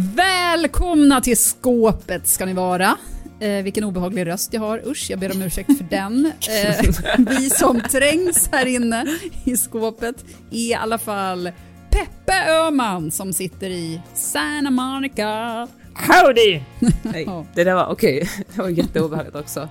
Välkomna till skåpet ska ni vara. Eh, vilken obehaglig röst jag har, usch jag ber om ursäkt för den. Eh, vi som trängs här inne i skåpet är i alla fall Peppe Öhman som sitter i Santa Monica. Howdy! Nej, det där var okej. Okay. Det var jätteobehagligt också.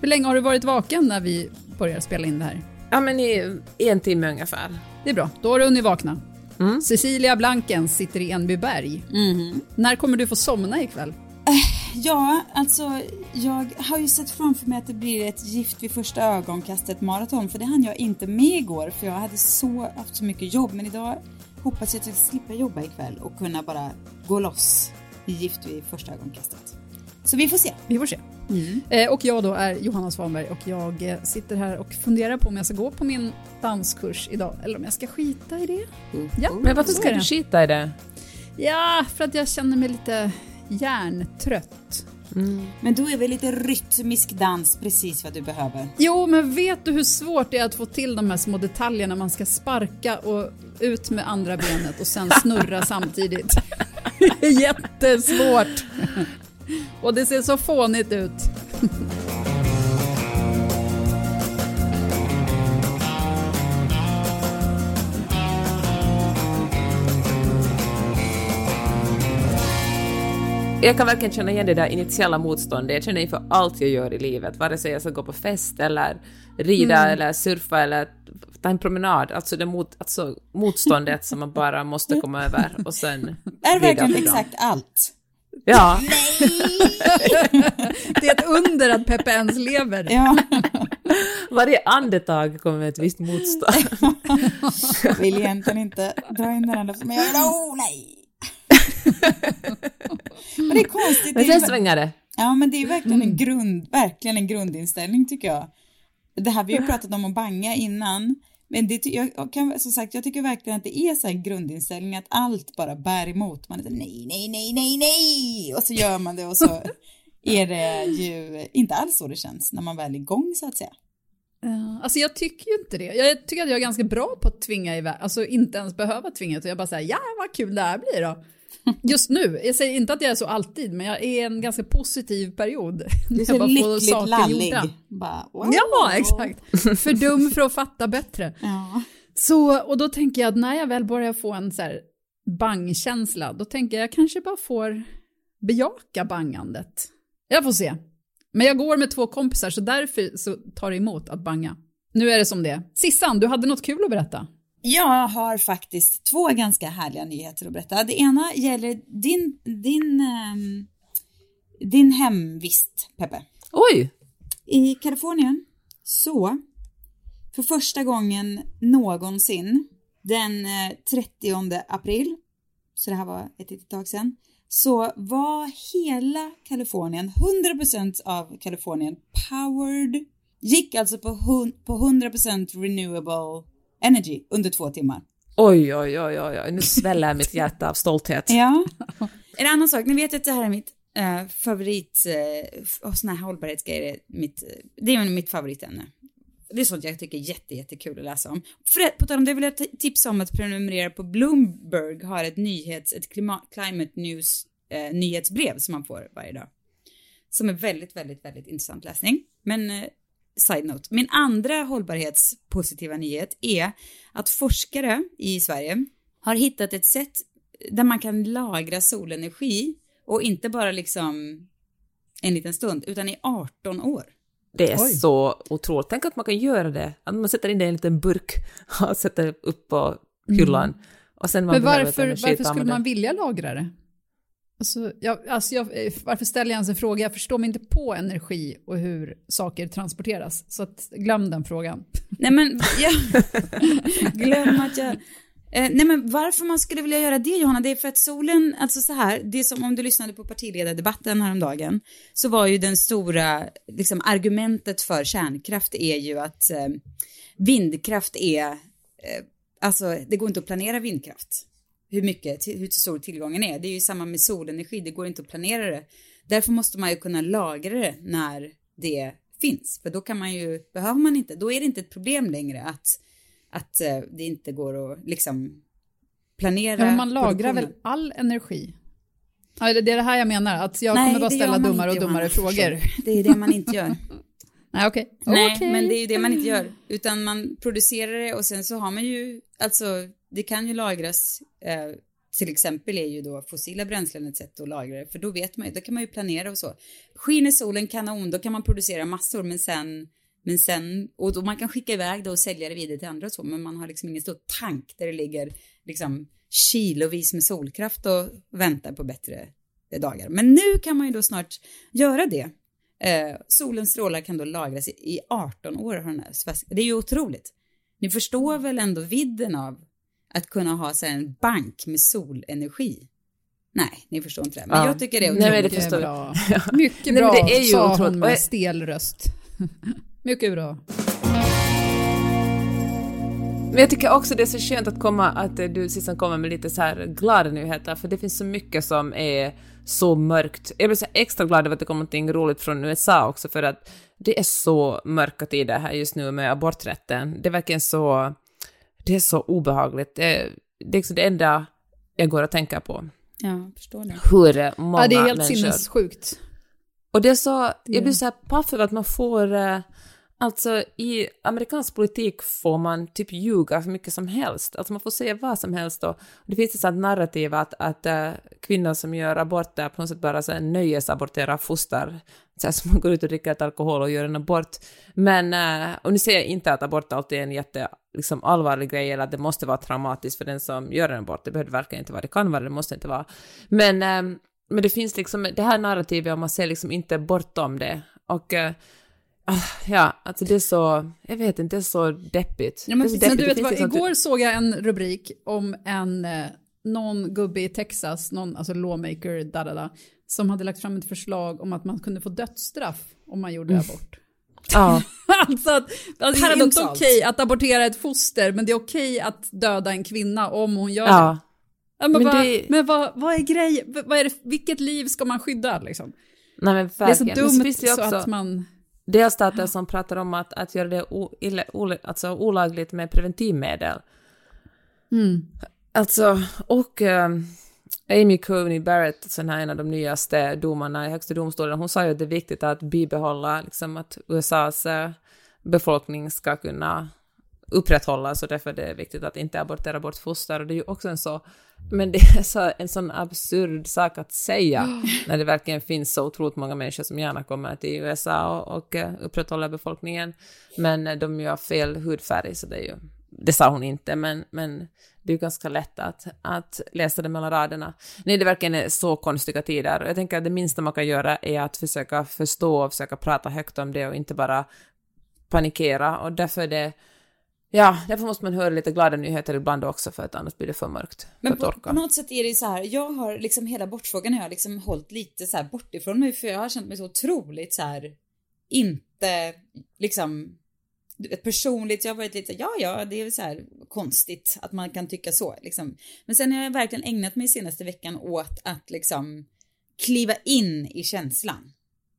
Hur länge har du varit vaken när vi börjar spela in det här? Ja, men i en timme ungefär. Det är bra, då har du hunnit vakna. Mm. Cecilia Blankens sitter i Enbyberg. Mm. När kommer du få somna ikväll? Uh, ja, alltså jag har ju sett framför mig att det blir ett gift vid första ögonkastet maraton för det hann jag inte med igår för jag hade så, haft så mycket jobb men idag hoppas jag att jag slippa jobba ikväll och kunna bara gå loss i gift vid första ögonkastet. Så vi får se. Vi får se. Mm. Eh, och jag då är Johanna Svanberg och jag eh, sitter här och funderar på om jag ska gå på min danskurs idag eller om jag ska skita i det. Mm. Ja, Men varför ska du skita i det? Ja, för att jag känner mig lite hjärntrött. Mm. Men då är väl lite rytmisk dans precis vad du behöver? Jo, men vet du hur svårt det är att få till de här små detaljerna? Man ska sparka och ut med andra benet och sen snurra samtidigt. Det är jättesvårt. Och det ser så fånigt ut. Jag kan verkligen känna igen det där initiala motståndet. Jag känner inför allt jag gör i livet, vare sig jag ska gå på fest eller rida mm. eller surfa eller ta en promenad. Alltså det mot, alltså motståndet som man bara måste komma över och sen... Är det verkligen exakt allt? Ja. det är ett under att Peppe ens lever. Ja. Varje andetag kommer ett visst motstånd. jag vill egentligen inte dra in den andra, men jag vill, oh nej! men det är konstigt. Men sen svänger det. Ja, men det är verkligen en, grund, verkligen en grundinställning tycker jag. Det här vi har ju pratat om att banga innan. Men det, jag kan, som sagt, jag tycker verkligen att det är så här grundinställning att allt bara bär emot. Man är så nej, nej, nej, nej, nej och så gör man det och så är det ju inte alls så det känns när man väl är igång så att säga. Uh, alltså jag tycker ju inte det. Jag tycker att jag är ganska bra på att tvinga iväg, alltså inte ens behöva tvinga, utan jag bara säger ja vad kul det här blir då. Just nu, jag säger inte att jag är så alltid, men jag är i en ganska positiv period. Du är så lyckligt lallig. Bara, wow. Ja, exakt. För dum för att fatta bättre. Ja. Så, och då tänker jag att när jag väl börjar få en så här bangkänsla, då tänker jag jag kanske bara får bejaka bangandet. Jag får se. Men jag går med två kompisar, så därför så tar det emot att banga. Nu är det som det Sissan, du hade något kul att berätta. Jag har faktiskt två ganska härliga nyheter att berätta. Det ena gäller din, din, um, din hemvist, Peppe. Oj! I Kalifornien så, för första gången någonsin, den 30 eh, april, så det här var ett litet tag sedan, så var hela Kalifornien, 100% av Kalifornien powered, gick alltså på, på 100% renewable energy under två timmar. Oj, oj, oj, oj, nu sväller mitt hjärta av stolthet. Ja. En annan sak, ni vet att det här är mitt äh, favorit, äh, sådana här hållbarhetsgrejer, mitt, det är mitt favoritämne. Det är sånt jag tycker är jätte, jättekul att läsa om. För, på tal om det vill jag tipsa om att prenumerera på Bloomberg har ett nyhets, ett klimat, climate news eh, nyhetsbrev som man får varje dag. Som är väldigt, väldigt, väldigt intressant läsning. Men eh, side note. Min andra hållbarhetspositiva nyhet är att forskare i Sverige har hittat ett sätt där man kan lagra solenergi och inte bara liksom en liten stund, utan i 18 år. Det är Oj. så otroligt. Tänk att man kan göra det. Att man sätter in det i en liten burk och sätter upp på hyllan. Mm. Och sen man Men varför, varför skulle man vilja lagra det? Alltså, jag, alltså jag, varför ställer jag ens en fråga? Jag förstår mig inte på energi och hur saker transporteras. Så att, glöm den frågan. Nej men, jag, glöm att jag... Eh, nej men varför man skulle vilja göra det Johanna, det är för att solen, alltså så här, det är som om du lyssnade på partiledardebatten häromdagen, så var ju den stora, liksom argumentet för kärnkraft är ju att eh, vindkraft är, eh, alltså det går inte att planera vindkraft. Hur mycket, hur stor tillgången är. Det är ju samma med solenergi, det går inte att planera det. Därför måste man ju kunna lagra det när det finns, för då kan man ju, behöver man inte, då är det inte ett problem längre att, att eh, det inte går att liksom planera. Men man lagrar väl all energi? Ja, det är det här jag menar, att jag Nej, kommer bara ställa dummare och dummare frågor. Det är det man inte gör. Nej, okej. Okay. Nej, okay. men det är ju det man inte gör. Utan man producerar det och sen så har man ju, alltså det kan ju lagras eh, till exempel är ju då fossila bränslen ett sätt att lagra det, för då vet man ju, då kan man ju planera och så. Skiner solen kanon, då kan man producera massor, men sen, men sen, och då man kan skicka iväg det och sälja det vidare till andra och så, men man har liksom ingen stor tank där det ligger liksom kilovis med solkraft och väntar på bättre dagar. Men nu kan man ju då snart göra det. Eh, solens strålar kan då lagras i, i 18 år. Har den här det är ju otroligt. Ni förstår väl ändå vidden av att kunna ha så en bank med solenergi. Nej, ni förstår inte det. Men ja. jag tycker det är otroligt. Nej, det förstår bra. Mycket bra, Nej, det är ju sa otroligt. hon med stel röst. Mycket bra. Men jag tycker också det är så skönt att komma, att du Sissan kommer med lite så här glada nyheter, för det finns så mycket som är så mörkt. Jag blir så extra glad över att det kommer någonting roligt från USA också, för att det är så mörka tider här just nu med aborträtten. Det är verkligen så det är så obehagligt. Det är, det är liksom det enda jag går att tänka på. Ja, förstår det. Hur många Ja, det är helt människor... sinnessjukt. Och det är så, jag blir så här paff över att man får, eh, alltså i amerikansk politik får man typ ljuga hur mycket som helst. Alltså man får säga vad som helst och Det finns ett sånt narrativ att, att äh, kvinnor som gör aborter på något sätt bara så här nöjesaborterar foster så här, som man går ut och dricker ett alkohol och gör en abort. Men, äh, och nu säger jag inte att abort alltid är en jätte liksom, allvarlig grej eller att det måste vara traumatiskt för den som gör en abort. Det behöver verkligen inte vara, det kan vara, det måste inte vara. Men, äh, men det finns liksom det här narrativet om man ser liksom inte bortom det. Och äh, Ja, alltså det är så, jag vet inte, det är så deppigt. Ja, men, så deppigt. men du vet vad, igår såg jag en rubrik om en, eh, någon gubbe i Texas, någon, alltså lawmaker, da, da, da, som hade lagt fram ett förslag om att man kunde få dödsstraff om man gjorde mm. abort. Ja. alltså att alltså det är inte okej okay att abortera ett foster, men det är okej okay att döda en kvinna om hon gör ja. det. Ja, men, men, vad, det... men vad, vad är grejen? Vad är det, vilket liv ska man skydda liksom? Nej, men det är så dumt så att man... Delstater som pratar om att, att göra det o, ille, alltså olagligt med preventivmedel. Mm. Alltså, och um, Amy Coney Barrett, som är en av de nyaste domarna i högsta domstolen, hon sa ju att det är viktigt att bibehålla liksom, att USAs uh, befolkning ska kunna upprätthållas och därför är det viktigt att inte abortera bort foster. Och det är ju också en så, men det är så, en sån absurd sak att säga när det verkligen finns så otroligt många människor som gärna kommer till USA och, och uh, upprätthåller befolkningen. Men uh, de har fel hudfärg så det är ju, det sa hon inte, men, men det är ju ganska lätt att, att läsa det mellan raderna. Nej, det verkligen är så konstiga tider. Jag tänker att det minsta man kan göra är att försöka förstå och försöka prata högt om det och inte bara panikera. Och därför är det Ja, därför måste man höra lite glada nyheter ibland också för att annars blir det för mörkt. Men på, på, något sätt är det så här, jag har liksom hela bortfrågan har jag liksom hållit lite så här bort ifrån mig för jag har känt mig så otroligt så här inte liksom personligt, jag har varit lite, ja ja, det är så här konstigt att man kan tycka så liksom. Men sen har jag verkligen ägnat mig senaste veckan åt att liksom kliva in i känslan.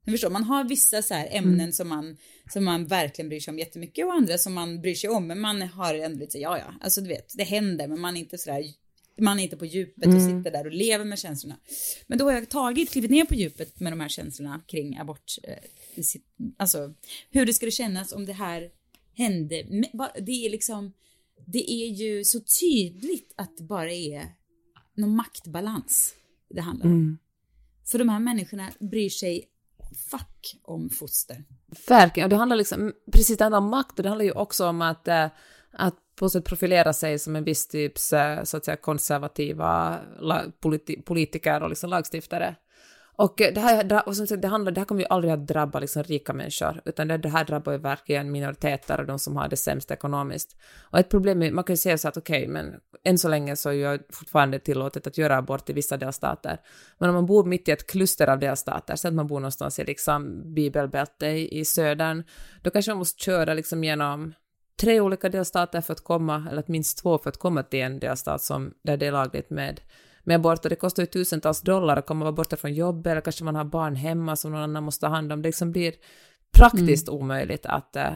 Du förstår, man har vissa så här ämnen mm. som, man, som man verkligen bryr sig om jättemycket och andra som man bryr sig om, men man har ändå lite, ja ja, alltså du vet, det händer, men man är inte så där man är inte på djupet och mm. sitter där och lever med känslorna. Men då har jag tagit, klivit ner på djupet med de här känslorna kring abort. Eh, alltså, hur det skulle kännas om det här hände. Det är liksom, det är ju så tydligt att det bara är någon maktbalans det handlar om. Mm. För de här människorna bryr sig fuck om foster. Verkligen, och det handlar liksom, precis det handlar om makt och det handlar ju också om att, eh, att på sätt profilera sig som en viss typs, så att säga, konservativa politi politiker och liksom lagstiftare. Och det här, och som sagt, det, handlar, det här kommer ju aldrig att drabba liksom rika människor, utan det, det här drabbar ju verkligen minoriteter och de som har det sämst ekonomiskt. Och ett problem är, man kan ju säga så att okej, okay, men än så länge så är ju fortfarande tillåtet att göra abort i vissa delstater. Men om man bor mitt i ett kluster av delstater, så att man bor någonstans i liksom bibelbälte i, i södern, då kanske man måste köra liksom genom tre olika delstater för att komma, eller minst två för att komma till en delstat som, där det är lagligt med med abort och det kostar ju tusentals dollar att komma vara borta från jobbet eller kanske man har barn hemma som någon annan måste ta hand om. Det liksom blir praktiskt mm. omöjligt att, äh,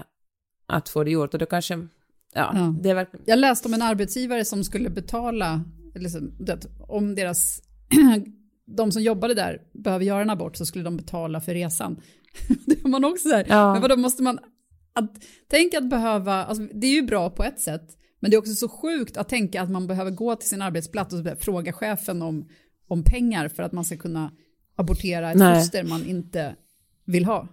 att få det gjort och då kanske, ja, ja. det är verkligen... Jag läste om en arbetsgivare som skulle betala, liksom, om deras, de som jobbade där behöver göra en abort så skulle de betala för resan. det är man också så här, ja. men vadå måste man, att, tänk att behöva, alltså, det är ju bra på ett sätt, men det är också så sjukt att tänka att man behöver gå till sin arbetsplats och fråga chefen om, om pengar för att man ska kunna abortera ett Nej. foster man inte vill ha.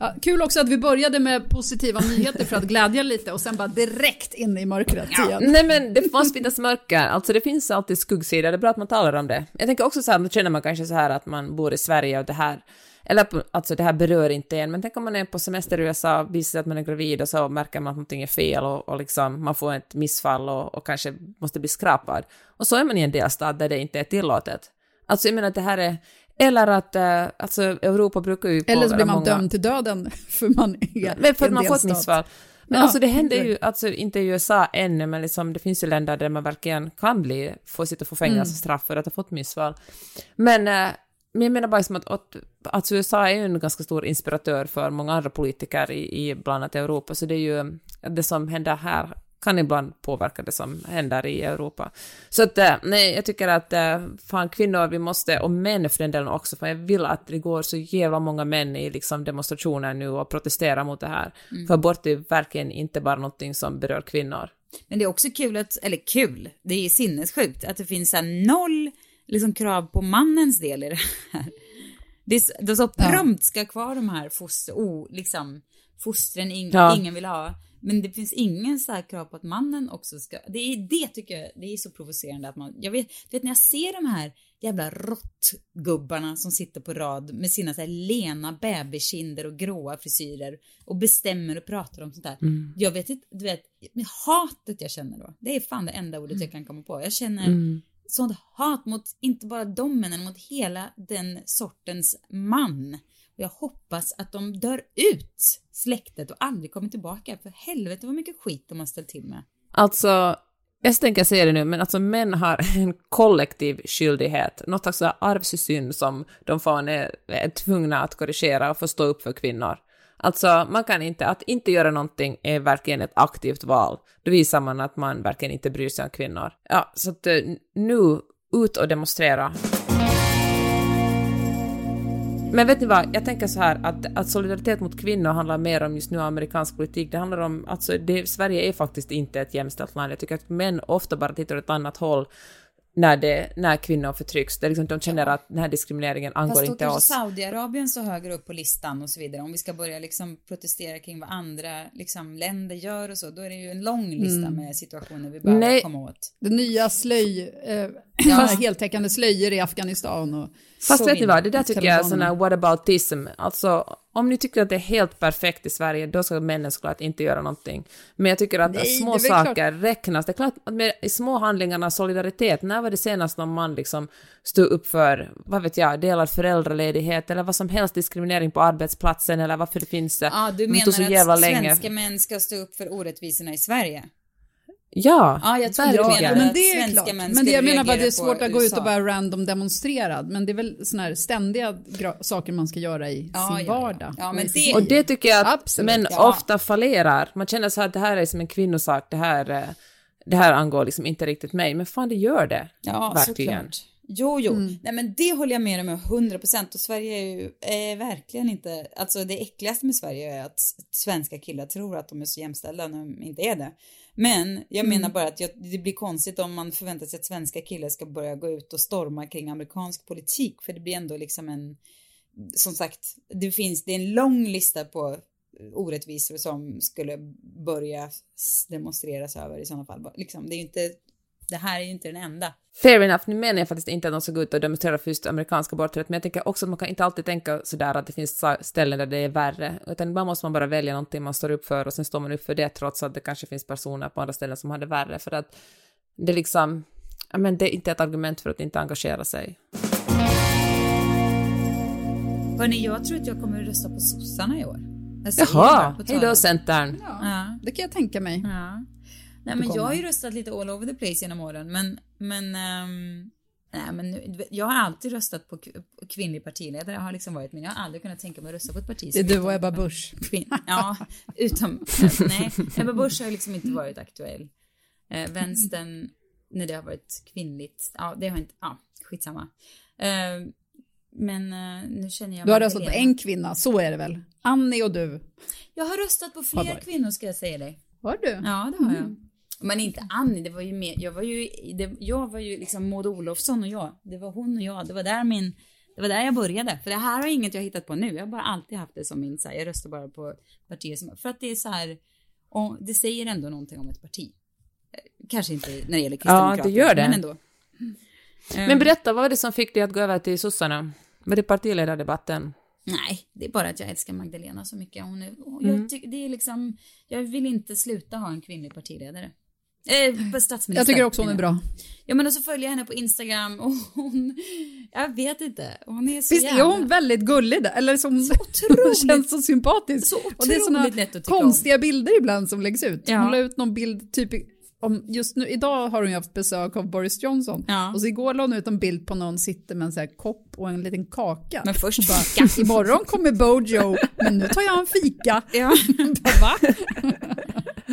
Ja, kul också att vi började med positiva nyheter för att glädja lite och sen bara direkt in i mörkret ja. igen. Nej men det måste finnas mörker, alltså det finns alltid skuggsidor, det är bra att man talar om det. Jag tänker också så här, då känner man kanske så här att man bor i Sverige och det här eller alltså det här berör inte en, men tänk om man är på semester i USA, visar att man är gravid och så märker man att någonting är fel och, och liksom man får ett missfall och, och kanske måste bli skrapad. Och så är man i en delstat där det inte är tillåtet. Alltså jag menar att det här är, eller att, äh, alltså Europa brukar ju Eller så blir man många... dömd till döden för man är Men för att man får ett missfall. Men ja, alltså det händer ju, alltså inte i USA ännu, men liksom det finns ju länder där man verkligen kan bli, få sitta få fängelsestraff mm. för att ha fått missfall. Men äh, men jag menar bara som att, att alltså USA är ju en ganska stor inspiratör för många andra politiker i, i bland annat Europa, så det är ju det som händer här kan ibland påverka det som händer i Europa. Så att eh, nej, jag tycker att eh, fan kvinnor, vi måste, och män för den delen också, för jag vill att det går så jävla många män i liksom demonstrationer nu och protesterar mot det här. Mm. För abort är verkligen inte bara någonting som berör kvinnor. Men det är också kul att, eller kul, det är sinnessjukt att det finns en noll liksom krav på mannens del i det här. Det är, är så prompt ska kvar de här foster, oh, liksom, fostren ing, ja. ingen vill ha. Men det finns ingen så här krav på att mannen också ska, det är det tycker jag, det är så provocerande att man, jag vet, vet när jag ser de här jävla råttgubbarna som sitter på rad med sina så här lena bebiskinder och gråa frisyrer och bestämmer och pratar om sånt där. Mm. Jag vet inte, du vet, hatet jag känner då, det är fan det enda ordet mm. jag kan komma på. Jag känner mm sånt hat mot inte bara de männen, mot hela den sortens man. Och jag hoppas att de dör ut, släktet, och aldrig kommer tillbaka. För helvete vad mycket skit de har ställt till med. Alltså, jag tänker säga det nu, men alltså män har en kollektiv skyldighet, något slags arvssynd som de fan är, är tvungna att korrigera och få stå upp för kvinnor. Alltså, man kan inte, att inte göra någonting är verkligen ett aktivt val. Då visar man att man verkligen inte bryr sig om kvinnor. Ja, så att eh, nu, ut och demonstrera. Men vet ni vad, jag tänker så här att, att solidaritet mot kvinnor handlar mer om just nu amerikansk politik. Det handlar om, alltså det, Sverige är faktiskt inte ett jämställt land. Jag tycker att män ofta bara tittar åt ett annat håll när, det, när kvinnor förtrycks. Det är liksom, de känner att den här diskrimineringen angår Fast inte oss. Fast Saudiarabien så högre upp på listan och så vidare. Om vi ska börja liksom protestera kring vad andra liksom, länder gör och så, då är det ju en lång lista mm. med situationer vi behöver Nej. komma åt. Det nya slöj, eh, ja. heltäckande slöjor i Afghanistan och Fast vet ni vad, det där tycker jag är sån här whataboutism. Alltså, om ni tycker att det är helt perfekt i Sverige, då ska männen såklart inte göra någonting. Men jag tycker att Nej, små saker klart. räknas. Det är klart att med små handlingarna solidaritet, när var det senast någon man liksom stod upp för, vad vet jag, delad föräldraledighet eller vad som helst, diskriminering på arbetsplatsen eller varför det finns det. Ja, du menar att svenska män ska stå upp för orättvisorna i Sverige? Ja, ja jag tror du menar men det är klart. Men det, jag menar bara att det är svårt att gå ut och bara random demonstrera. Men det är väl sådana här ständiga saker man ska göra i ja, sin ja, vardag. Ja, men det, och det tycker jag att Absolut, män ofta fallerar. Man känner så att det här är som en kvinnosak, det här, eh, det här angår liksom inte riktigt mig. Men fan, det gör det. Ja, verkligen. Såklart. Jo, jo. Mm. Nej, men det håller jag med om 100 procent. Och Sverige är ju är verkligen inte, alltså det äckligaste med Sverige är att svenska killar tror att de är så jämställda när de inte är det. Men jag mm. menar bara att jag, det blir konstigt om man förväntar sig att svenska killar ska börja gå ut och storma kring amerikansk politik, för det blir ändå liksom en, som sagt, det finns, det är en lång lista på orättvisor som skulle börja demonstreras över i sådana fall. Liksom, det är ju inte Det här är ju inte den enda. Fair enough, nu menar jag faktiskt inte att de ska gå ut och demonstrera för just amerikanska aborträtt, men jag tänker också att man kan inte alltid tänka sådär att det finns ställen där det är värre, utan ibland måste man bara välja någonting man står upp för och sen står man upp för det trots att det kanske finns personer på andra ställen som har det värre, för att det är liksom, ja men det är inte ett argument för att inte engagera sig. Hörni, jag tror att jag kommer att rösta på sossarna i år. Jaha, bara på hej tal då om- Centern! Ja. Det kan jag tänka mig. Ja. Nej, men jag har ju röstat lite all over the place genom åren, men, men, ehm, nej, men nu, jag har alltid röstat på kvinnlig partiledare, har liksom varit min. Jag har aldrig kunnat tänka mig att rösta på ett parti Det är du och Ebba Busch. Ja, utom, nej, Ebba Busch har liksom inte varit aktuell. Eh, vänstern, när det har varit kvinnligt, ja, det har inte, ja, skitsamma. Eh, men eh, nu känner jag Du har röstat på en kvinna, så är det väl? Annie och du. Jag har röstat på fler kvinnor ska jag säga dig. Har du? Ja, det har jag. Men inte Annie, det var ju mer, jag var ju, det, jag var ju liksom Maud Olofsson och jag. Det var hon och jag, det var där min, det var där jag började. För det här har inget jag hittat på nu, jag har bara alltid haft det som min, så här, jag röstar bara på partier som, för att det är så här, och det säger ändå någonting om ett parti. Kanske inte när det gäller Kristdemokraterna, gör det. men ändå. Men berätta, vad var det som fick dig att gå över till sossarna? Var det partiledardebatten? Nej, det är bara att jag älskar Magdalena så mycket. Hon är, och jag tycker det är liksom, jag vill inte sluta ha en kvinnlig partiledare. Eh, statsminister. Jag tycker också hon är bra. Ja men och så följer jag henne på Instagram och hon, jag vet inte, hon är så Visst är jävla... hon väldigt gullig där? Eller som Så otroligt- känns så sympatisk. så och det är såna otroligt lätt att tycka om. konstiga bilder ibland som läggs ut. Ja. Hon la ut någon bild typ om just nu, idag har hon ju haft besök av Boris Johnson. Ja. Och så igår la hon ut en bild på någon sitter med en sån här kopp och en liten kaka. Men först bara, fika. imorgon kommer Bojo, men nu tar jag en fika. Ja. Bara, Va?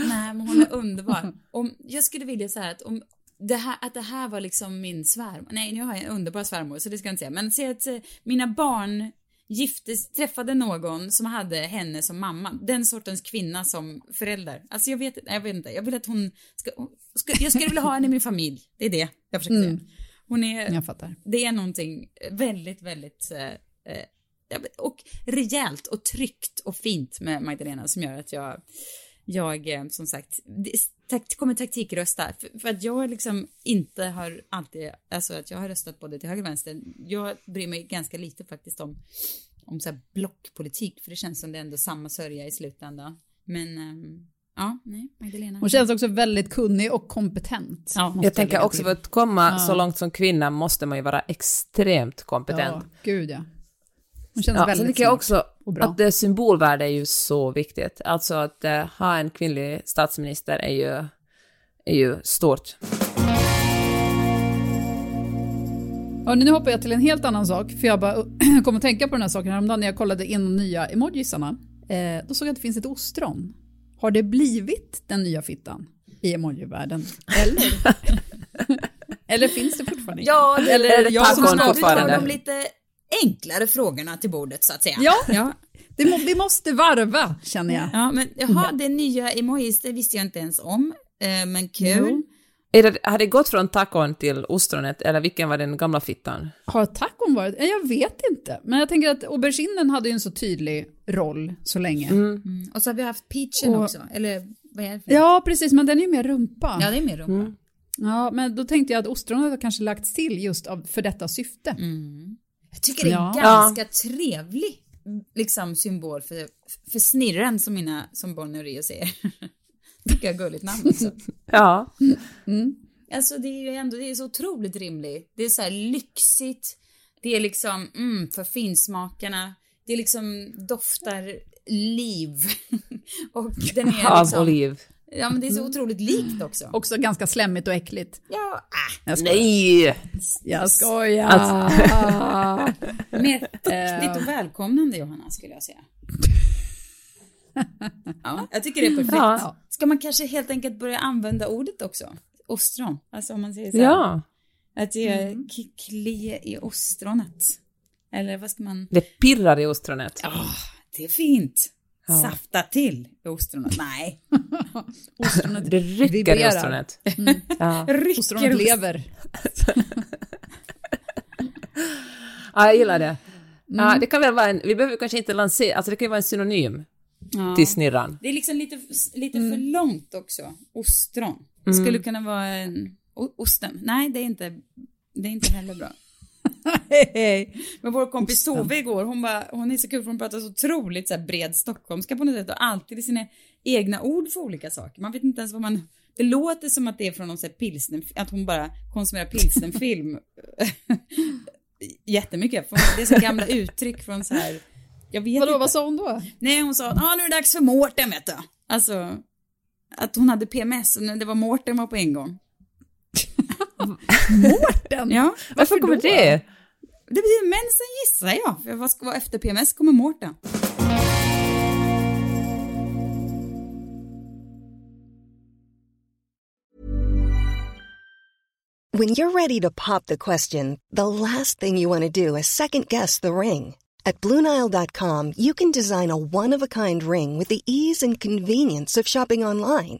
Nej men hon är underbar. Om, jag skulle vilja säga att om det här, att det här var liksom min svärmor, nej nu har jag en underbar svärmor så det ska jag inte säga, men säg att eh, mina barn giftes, träffade någon som hade henne som mamma, den sortens kvinna som förälder. Alltså jag vet, jag vet inte, jag vill att hon ska, ska jag skulle vilja ha henne i min familj, det är det jag försöker säga. Hon är, Jag fattar. det är någonting väldigt, väldigt eh, eh, och rejält och tryggt och fint med Magdalena som gör att jag, jag eh, som sagt, takt, kommer taktikrösta. För, för att jag liksom inte har alltid, alltså att jag har röstat både till höger och vänster. Jag bryr mig ganska lite faktiskt om, om så här blockpolitik, för det känns som det är ändå samma sörja i slutändan. Men, ehm, ja, nej, Magdalena. Hon känns också väldigt kunnig och kompetent. Ja, Jag tänker också för att komma så långt som kvinna måste man ju vara extremt kompetent. Ja, gud ja. Hon känns Ja, sen väldigt tycker jag också och bra. att det symbolvärde är ju så viktigt. Alltså att eh, ha en kvinnlig statsminister är ju, är ju stort. Hörrni, nu hoppar jag till en helt annan sak, för jag bara kom att tänka på den här saken häromdagen när jag kollade in de nya emojisarna. Eh, då såg jag att det finns ett ostron. Har det blivit den nya fittan i emojivärlden? Eller? Eller finns det fortfarande? Ja, det, Eller det jag som fortfarande? de lite enklare frågorna till bordet så att säga. Ja, ja. det må, vi måste varva känner jag. Ja, men jaha, det nya emojis, det visste jag inte ens om. Eh, men kul. Är det, har det gått från tacon till ostronet, eller vilken var den gamla fittan? Har tacon varit? Jag vet inte. Men jag tänker att auberginen hade ju en så tydlig roll så länge. Mm. Och så har vi haft peachen Och- också, eller vad är det för Ja, precis, men den är ju mer rumpa. Ja, det är mer rumpa. Ja, men då tänkte jag att ostronet har kanske lagts till just av, för detta syfte. Jag tycker det är Ja. ganska trevlig liksom symbol för, för snirren som mina, som Bonnie och Rio säger. tycker jag är gulligt namn också. Ja. Alltså det är ju ändå, det är så otroligt rimligt. Det är så här lyxigt. Det är liksom, mm, för finsmakarna. Det är liksom doftar liv. och den är Av liksom, oliv. Ja men det är så otroligt likt också. Också ganska slemmigt och äckligt. ja, äh, Jag. Nej! Jag skojar. Alltså- mer fuktigt och välkomnande Johanna skulle jag säga. ja, jag tycker det är perfekt. Ja. Ska man kanske helt enkelt börja använda ordet också? Ostron, alltså om man säger så här. Ja. Att det är k- klie i ostronet. Eller vad ska man... Det pirrar i ostronet. Ja, det är fint. Safta till ostronet. Nej. Det rycker i ostronet. Ja. Rycker Ostronet ost- lever. ja, jag gillar det. Ja, det kan väl vara en, vi behöver kanske inte lansera, alltså det kan ju vara en synonym Ja. till snirran. Det är liksom lite, lite för långt också. Ostron. Det skulle kunna vara en O- osten. Nej, det är inte, det är inte heller bra. Men vår kompis Tove igår, hon, bara, hon är så kul för hon pratar så otroligt så bred stockholmska på något sätt och alltid i sina egna ord för olika saker. Man vet inte ens vad man... Det låter som att det är från någon så här pilsner, att hon bara konsumerar pilsnerfilm jättemycket. För det är så gamla uttryck från så här... Jag vet Vadå, inte. vad sa hon då? Nej, hon sa ah, nu är det dags för Mårten vet du. Alltså, att hon hade PMS och det var Mårten var på en gång. Mårten? Ja, Varför kommer då? det? det blir mensen gissar jag. För vad ska vara efter PMS kommer Mårten. When you're ready to pop the question, the last thing you want to do is second guess the ring. At Bluenile.com, you can design a one of a kind ring with the ease and convenience of shopping online.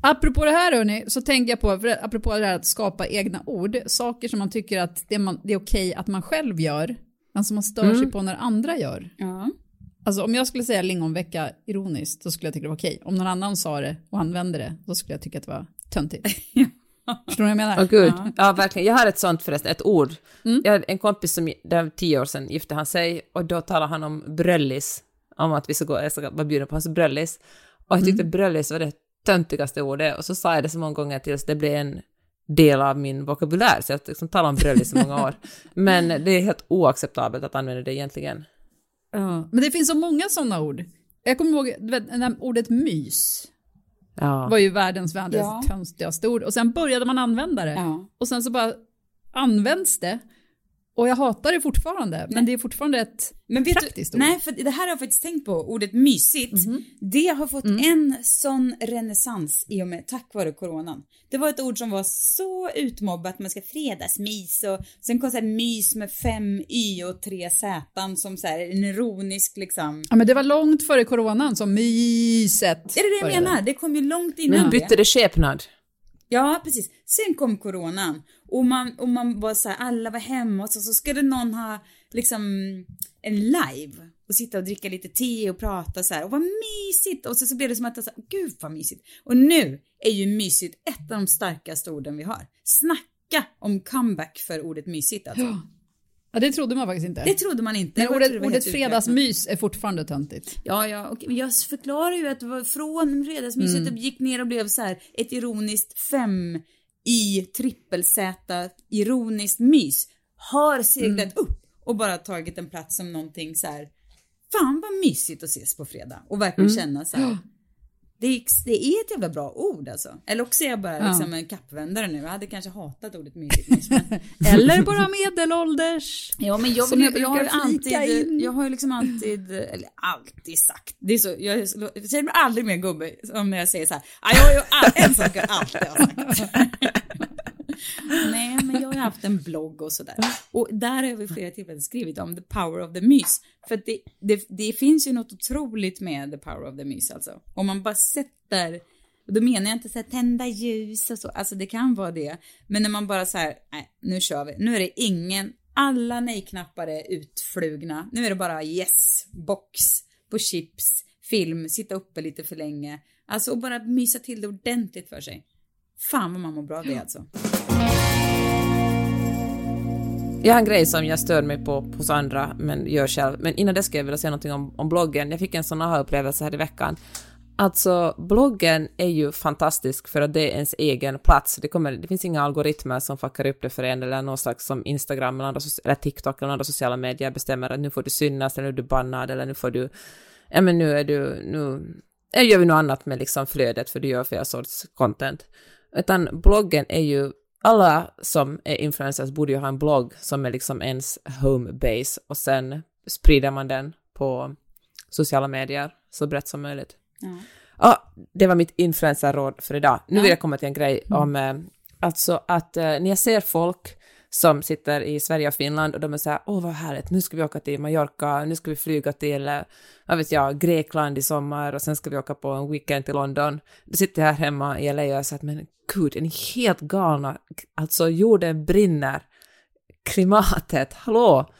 Apropå det här hörni, så tänker jag på, för apropå det här att skapa egna ord, saker som man tycker att det, man, det är okej att man själv gör, men som man stör sig på när andra gör. Ja. Alltså om jag skulle säga lingonvecka ironiskt, så skulle jag tycka det var okej. Om någon annan sa det och använde det, då skulle jag tycka att det var töntigt. Förstår du vad jag menar? Åh gud, ja. verkligen. Jag har ett sånt förresten, ett ord. Mm. Jag har en kompis som, det var tio år sedan gifte han sig och då talade han om bröllis, om att vi ska gå, jag ska vara bjuden på hans bröllis. Och jag tyckte Mm. bröllis var det töntigaste ordet och så sa jag det så många gånger tills det blev en del av min vokabulär, så jag har liksom talat om bröllis i många år. Men det är helt oacceptabelt att använda det egentligen. Ja. Men det finns så många sådana ord. Jag kommer ihåg, vet, ordet mys Ja. var ju världens världens Ja. tönstigaste ord. Och sen började man använda det. Ja. Och sen så bara används det. Och jag hatar det fortfarande, men det är fortfarande ett Men vet praktiskt du, ord. nej för det här har jag faktiskt tänkt på, ordet mysigt. Det har fått en sån renässans i och med, tack vare coronan. Det var ett ord som var så utmobbat, man ska fredagsmys och sen kom så här mys med fem y och tre z som så här en ironisk liksom. Ja, men det var långt före coronan som myset Är det det jag började. menar? Det kom ju långt innan Nu bytte det skepnad. Ja, precis. Sen kom coronan och man, och man var så här, alla var hemma och så, så skulle någon ha liksom en live och sitta och dricka lite te och prata så här och vad mysigt och så, så blev det som att så här, gud vad mysigt. Och nu är ju mysigt ett av de starkaste orden vi har. Snacka om comeback för ordet mysigt alltså. Ja, det trodde man faktiskt inte. Det trodde man inte. men ordet, ordet fredagsmys är fortfarande töntigt. Ja, ja, och jag förklarar ju att det var från fredagsmyset Mm. gick ner och blev så här ett ironiskt fem i trippel-Z ironiskt mys har seglat Mm. upp och bara tagit en plats som någonting så här. Fan vad mysigt att ses på fredag och verkligen Mm. känna så här. Det är, det är ett jävla bra ord alltså. Eller också är jag bara Ja. liksom en kappvändare nu. Jag hade kanske hatat ordet. Men... Eller bara medelålders. Ja men jag, Som jag jag, jag har ju alltid, in. jag har ju liksom alltid, eller alltid sagt, det är så, jag, jag känner mig aldrig mer gubbe som när jag säger så här, "Ja, jag har ju all, en sak jag alltid har sagt. Nej men jag har haft en blogg och sådär. Och där har jag vid flera tillfällen skrivit om the power of the mys. För det, det, det finns ju något otroligt med the power of the mys alltså. Om man bara sätter och då menar jag inte så här tända ljus och så, alltså det kan vara det. Men när man bara så här, nej, nu kör vi. Nu är det ingen, alla nej-knappar är utflugna. Nu är det bara yes, box, på chips, film, sitta uppe lite för länge. Alltså och bara mysa till det ordentligt för sig. Fan vad man mår bra av det alltså. Jag har en grej som jag stör mig på hos andra, men gör själv. Men innan det ska jag vilja säga någonting om, om bloggen. Jag fick en sån aha-upplevelse här i veckan. Alltså, bloggen är ju fantastisk för att det är ens egen plats. Det, kommer, det finns inga algoritmer som fuckar upp det för en eller någon slags som Instagram eller, andra, eller TikTok eller andra sociala medier bestämmer att nu får du synas eller nu är du bannad eller nu får du ja men nu är du, nu gör vi något annat med liksom flödet för du gör fel sorts content. Utan bloggen är ju, alla som är influencers borde ju ha en blogg som är liksom ens home base och sen sprider man den på sociala medier så brett som möjligt. Ja. Ja, det var mitt influencerråd för idag. Nu vill jag komma till en grej om, eh, alltså att eh, när jag ser folk som sitter i Sverige och Finland och de är så här, åh vad härligt, nu ska vi åka till Mallorca, nu ska vi flyga till, eh, vad vet jag, Grekland i sommar och sen ska vi åka på en weekend till London. Då sitter jag här hemma i LA och jag säger, men gud, är ni helt galna? Alltså jorden brinner, klimatet, hallå!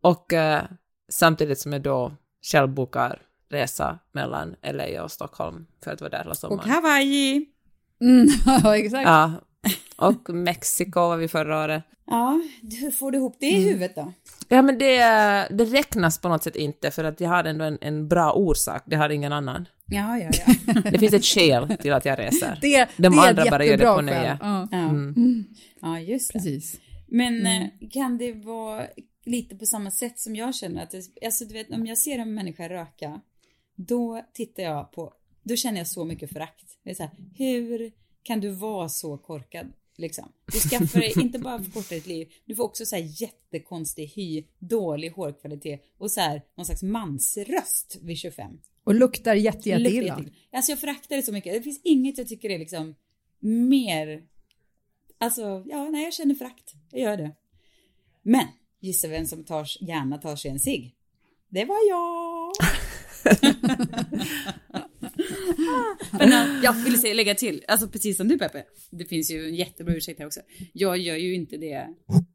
Och eh, samtidigt som jag då själv bokar resa mellan LA och Stockholm för att vara där hela Och sommaren. Hawaii. Mm, exakt. Ja, och Mexiko var vi förra året. Ja, hur får du ihop det i huvudet då? Ja, men det, det räknas på något sätt inte för att jag har ändå en, en bra orsak, det har ingen annan. Ja, ja, ja. Det finns ett skäl till att jag reser. Det, De det andra bara gör det på nöje. Ja, Ja, Mm. ja just det. precis. Men eh, kan det vara lite på samma sätt som jag känner att det, alltså du vet om jag ser en människa röka, då tittar jag på, då känner jag så mycket förakt. Det är så här, hur kan du vara så korkad? Liksom. Du skaffar dig inte bara förkorta ditt liv, du får också så här jättekonstig hy, dålig hårkvalitet och så här någon slags mansröst vid 25. Och luktar jätte, Luktar jätteilla. jätteilla. Alltså jag föraktar det så mycket. Det finns inget jag tycker är liksom mer... Alltså, ja, nej, jag känner förakt. Jag gör det. Men, gissa vem som tar, gärna tar sig en cigg? Det var jag! Men äh, jag säga, lägga till, alltså precis som du Peppe, det finns ju en jättebra ursäkt här också. Jag gör ju inte det,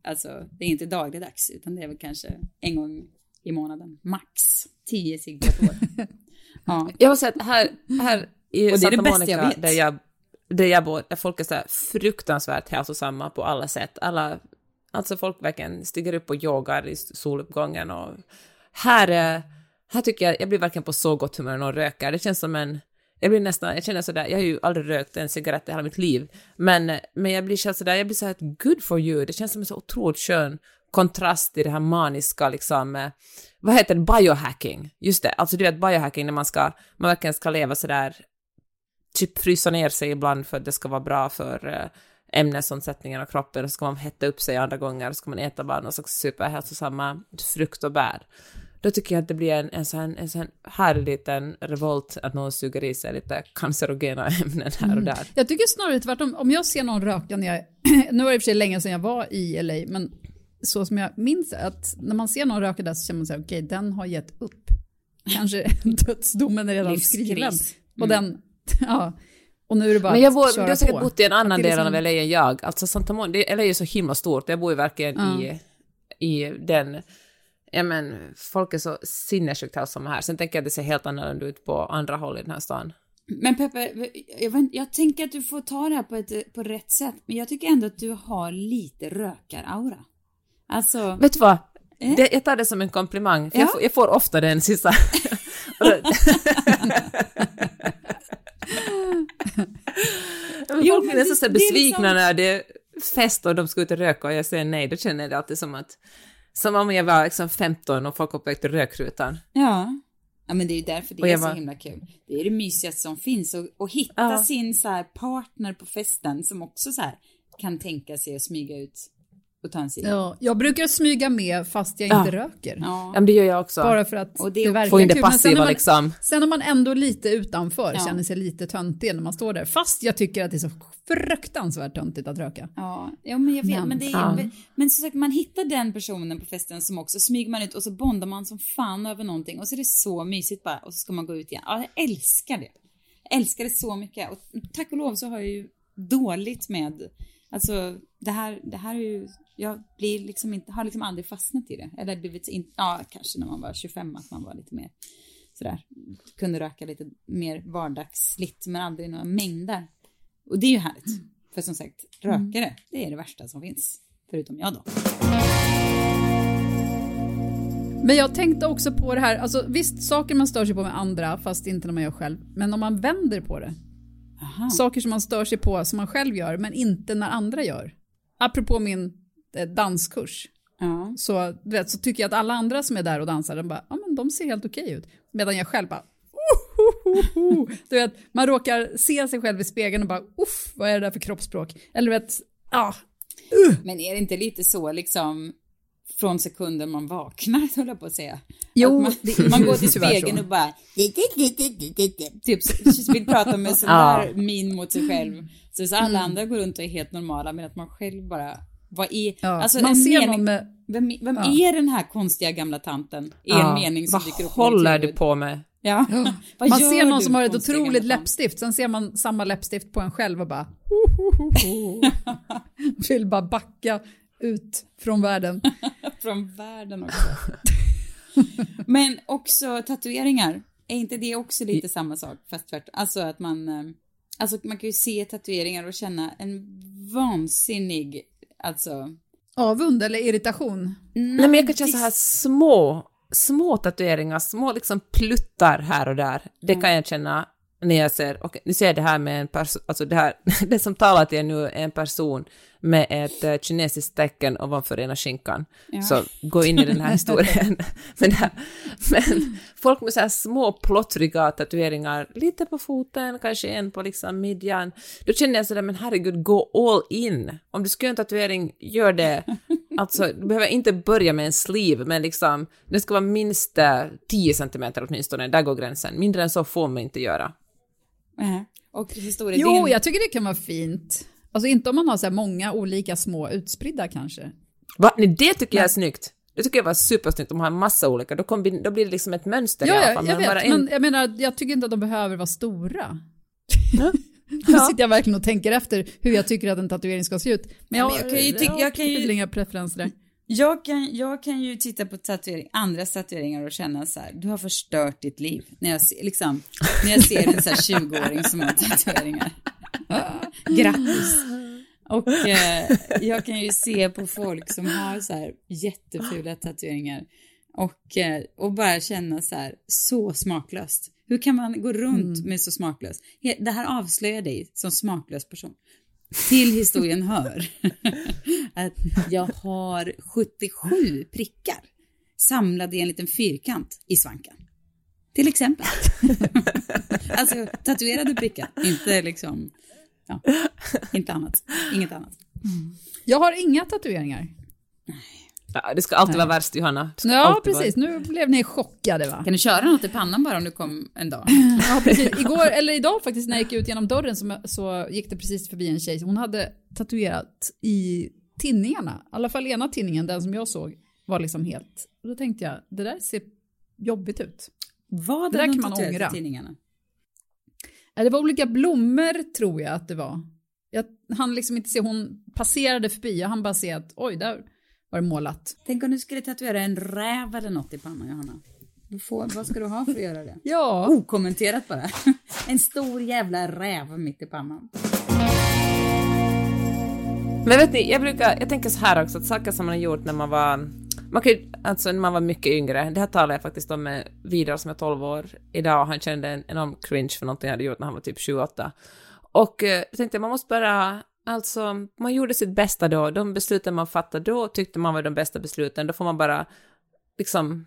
alltså det är inte dagligdags, utan det är väl kanske en gång i månaden, max. Tio cigg på ett. Ja, Jag har sett här, här i Och det är det bästa jag vet. där jag, där jag bor, där folk är så här fruktansvärt hälsosamma på alla sätt. Alla, alltså folk verkligen stiger upp och yogar i soluppgången och här, eh, här tycker jag, jag blir verkligen på så gott humör när någon röker. Det känns som en, jag blir nästan, jag känner sådär, jag har ju aldrig rökt en cigarett i hela mitt liv, men, men jag blir själv sådär, jag blir såhär good for you, det känns som en så otroligt skön kontrast i det här maniska liksom, eh, vad heter det, biohacking, just det, alltså du vet biohacking när man ska, man verkligen ska leva sådär, typ frysa ner sig ibland för att det ska vara bra för eh, ämnesomsättningen av kroppen, och så ska man hetta upp sig andra gånger, och så ska man äta bara någon slags superhälsosamma frukt och bär. Då tycker jag att det blir en, en sån, en sån härlig liten revolt att någon suger i sig lite cancerogena ämnen här och där. Jag tycker snarare tvärtom. Om jag ser någon röka när jag... nu var det i och för sig länge sedan jag var i LA, men så som jag minns att när man ser någon röka där så känner man här, okej, den har gett upp. Kanske dödsdomen är redan Livskris. skriven. Och den, ja. Och nu är det bara Men jag att bor, köra du har säkert på. bott i en annan Att del liksom- av LA än jag. Alltså Santa Monica, LA är så himla stort. Jag bor ju verkligen Ja. i, i den... Ja men, folk är så sinnessjukt hälsosamma här. Sen tänker jag att det ser helt annorlunda ut på andra håll i den här stan. Men Peppe, jag, vet, jag tänker att du får ta det här på, ett, på rätt sätt, men jag tycker ändå att du har lite rökar-aura. Alltså, Vet du vad? Eh? Det, jag tar det som en komplimang, för Ja. jag, får, jag får ofta den sista... Jo, folk men är nästan det besvikna liksom- när det är fest och de ska ut och röka och jag säger nej, då känner jag det alltid som att... Som om jag var liksom 15 och folk till rökrutan. ja. Ja men det är ju därför det är jag så bara- himla kul. Det är det mysigaste som finns och, och hitta Ja. sin så partner på festen som också så kan tänka sig att smyga ut och ta en cigg. Ja, jag brukar smyga med fast jag Ja. inte röker. Ja, Ja. men det gör jag också. Bara för att Och det, det verkar Få in det kul. Passiva man, liksom. Sen är man ändå lite utanför, Ja. känner sig lite töntig när man står där. Fast jag tycker att det är så fruktansvärt töntigt att röka. Ja, ja men jag vet, Men- men, det är, Ja. men så sagt, man hittar den personen på festen som också smyger man ut och så bondar man som fan över någonting och så är det så mysigt bara och så ska man gå ut igen. Ja, jag älskar det. Jag älskar det så mycket och tack och lov så har jag ju dåligt med, alltså det här, det här är ju, jag blir liksom inte, har liksom aldrig fastnat i det. Eller blivit, in, ja kanske när man var 25 att man var lite mer sådär, kunde röka lite mer vardagsligt men aldrig några mängder. Och det är ju härligt. För som sagt, rökare, det är det värsta som finns. Förutom jag då. Men jag tänkte också på det här, alltså visst saker man stör sig på med andra fast inte när man gör själv. Men om man vänder på det. Aha. Saker som man stör sig på som man själv gör men inte när andra gör. Apropå min danskurs. Ja. Så, du vet, så tycker jag att alla andra som är där och dansar, de bara, ja men de ser helt okej ut. Medan jag själv bara, Du vet, man råkar se sig själv i spegeln och bara, uff, vad är det där för kroppsspråk? Eller du vet, ja. Uh. Men är det inte lite så liksom från sekunden man vaknar, höll jag på att säga. Jo, att man, man går till spegeln och bara typ vill prata med sån där min mot sig själv. Så, så alla mm. andra går runt och är helt normala, men att man själv bara vad är, ja, alltså man ser mening, någon med, vem, vem ja. är den här konstiga gamla tanten? Är ja, en mening som dyker upp Vad håller du på med? Ja. man ser någon som har ett otroligt läppstift, sen ser man samma läppstift på en själv och bara vill bara backa ut från världen. från världen också. Men också tatueringar, är inte det också lite samma sak fast tvärtom? Alltså att man, eh, alltså man kan ju se tatueringar och känna en vansinnig, alltså Avund eller irritation? Nej, men jag kan känna så här små, små tatueringar, små liksom pluttar här och där. Det kan jag känna när jag ser, och nu ser jag det här med en person, alltså det här, det som talar till er nu är en person med ett uh, kinesiskt tecken ovanför ena skinkan. Ja. Så gå in i den här historien. men, här, men folk med så här små plottriga tatueringar, lite på foten, kanske en på liksom midjan, då känner jag sådär, men herregud, gå all in. Om du ska göra en tatuering, gör det. Alltså, du behöver inte börja med en sleeve, men liksom, det ska vara minst 10 eh, centimeter åtminstone, där går gränsen. Mindre än så får man inte göra. Mm. Och historien... Jo, jag tycker det kan vara fint. Alltså inte om man har så här många olika små utspridda kanske. Va? Nej, det tycker jag är snyggt. Det tycker jag var supersnyggt om man har en massa olika, då, kombi- då blir det liksom ett mönster ja, i alla fall. jag vet, en... men jag menar, jag tycker inte att de behöver vara stora. Ja. nu sitter jag verkligen och tänker efter hur jag tycker att en tatuering ska se ut. Men jag, men jag kan ju tycka, jag kan ju... inga preferenser där. Jag kan, jag kan ju titta på tatuering, andra tatueringar och känna så här, du har förstört ditt liv. När jag, ser, liksom, när jag ser en så här 20-åring som har tatueringar. Grattis! Och eh, jag kan ju se på folk som har så här jättefula tatueringar och, eh, och bara känna så här, så smaklöst. Hur kan man gå runt mm. med så smaklöst? Det här avslöjar dig som smaklös person. Till historien hör att jag har 77 prickar samlade i en liten fyrkant i svanken. Till exempel. alltså tatuerade prickar, inte liksom, ja, inte annat. Inget annat. Mm. Jag har inga tatueringar. Ja, det ska alltid Nej. vara värst, Johanna. Ja, precis. Vara... Nu blev ni chockade, va? Kan du köra något i pannan bara om du kom en dag? ja, precis. Igår, eller idag faktiskt, när jag gick ut genom dörren så, så gick det precis förbi en tjej. Hon hade tatuerat i tinningarna. I alla fall ena tinningen, den som jag såg, var liksom helt... Och då tänkte jag, det där ser jobbigt ut. Vad det där kan man ångra. tinningarna? Det var olika blommor, tror jag att det var. Jag hann liksom inte se, hon passerade förbi, jag hann bara se att oj, där var det målat. Tänk om du skulle tatuera en räv eller något i pannan, Johanna. Du får, vad ska du ha för att göra det? ja. Okommenterat bara. en stor jävla räv mitt i pannan. Men vet ni, jag brukar, jag tänker så här också, att saker som man har gjort när man var, man kan alltså när man var mycket yngre, det här talade jag faktiskt om med Vidar som är 12 år idag, och han kände en enorm cringe för någonting jag hade gjort när han var typ 28. Och eh, jag tänkte man måste bara Alltså, man gjorde sitt bästa då. De besluten man fattade då tyckte man var de bästa besluten. Då får man bara liksom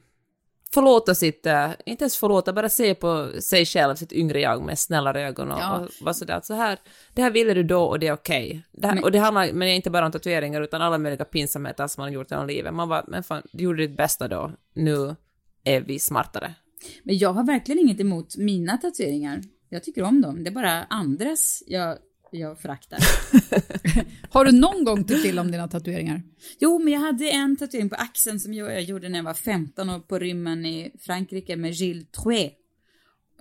förlåta sitt, äh, inte ens förlåta, bara se på sig själv, sitt yngre jag med snällare ögon och, ja. och vara sådär så här, det här ville du då och det är okej. Okay. Och det handlar men inte bara om tatueringar utan alla möjliga pinsamheter som man har gjort genom livet. Man bara, men fan, du gjorde ditt bästa då, nu är vi smartare. Men jag har verkligen inget emot mina tatueringar. Jag tycker om dem, det är bara andras jag jag föraktar. har du någon gång tyckt till om dina tatueringar? Jo, men jag hade en tatuering på axeln som jag, gjorde när jag var 15 och på rymmen i Frankrike med Gilles Trouet.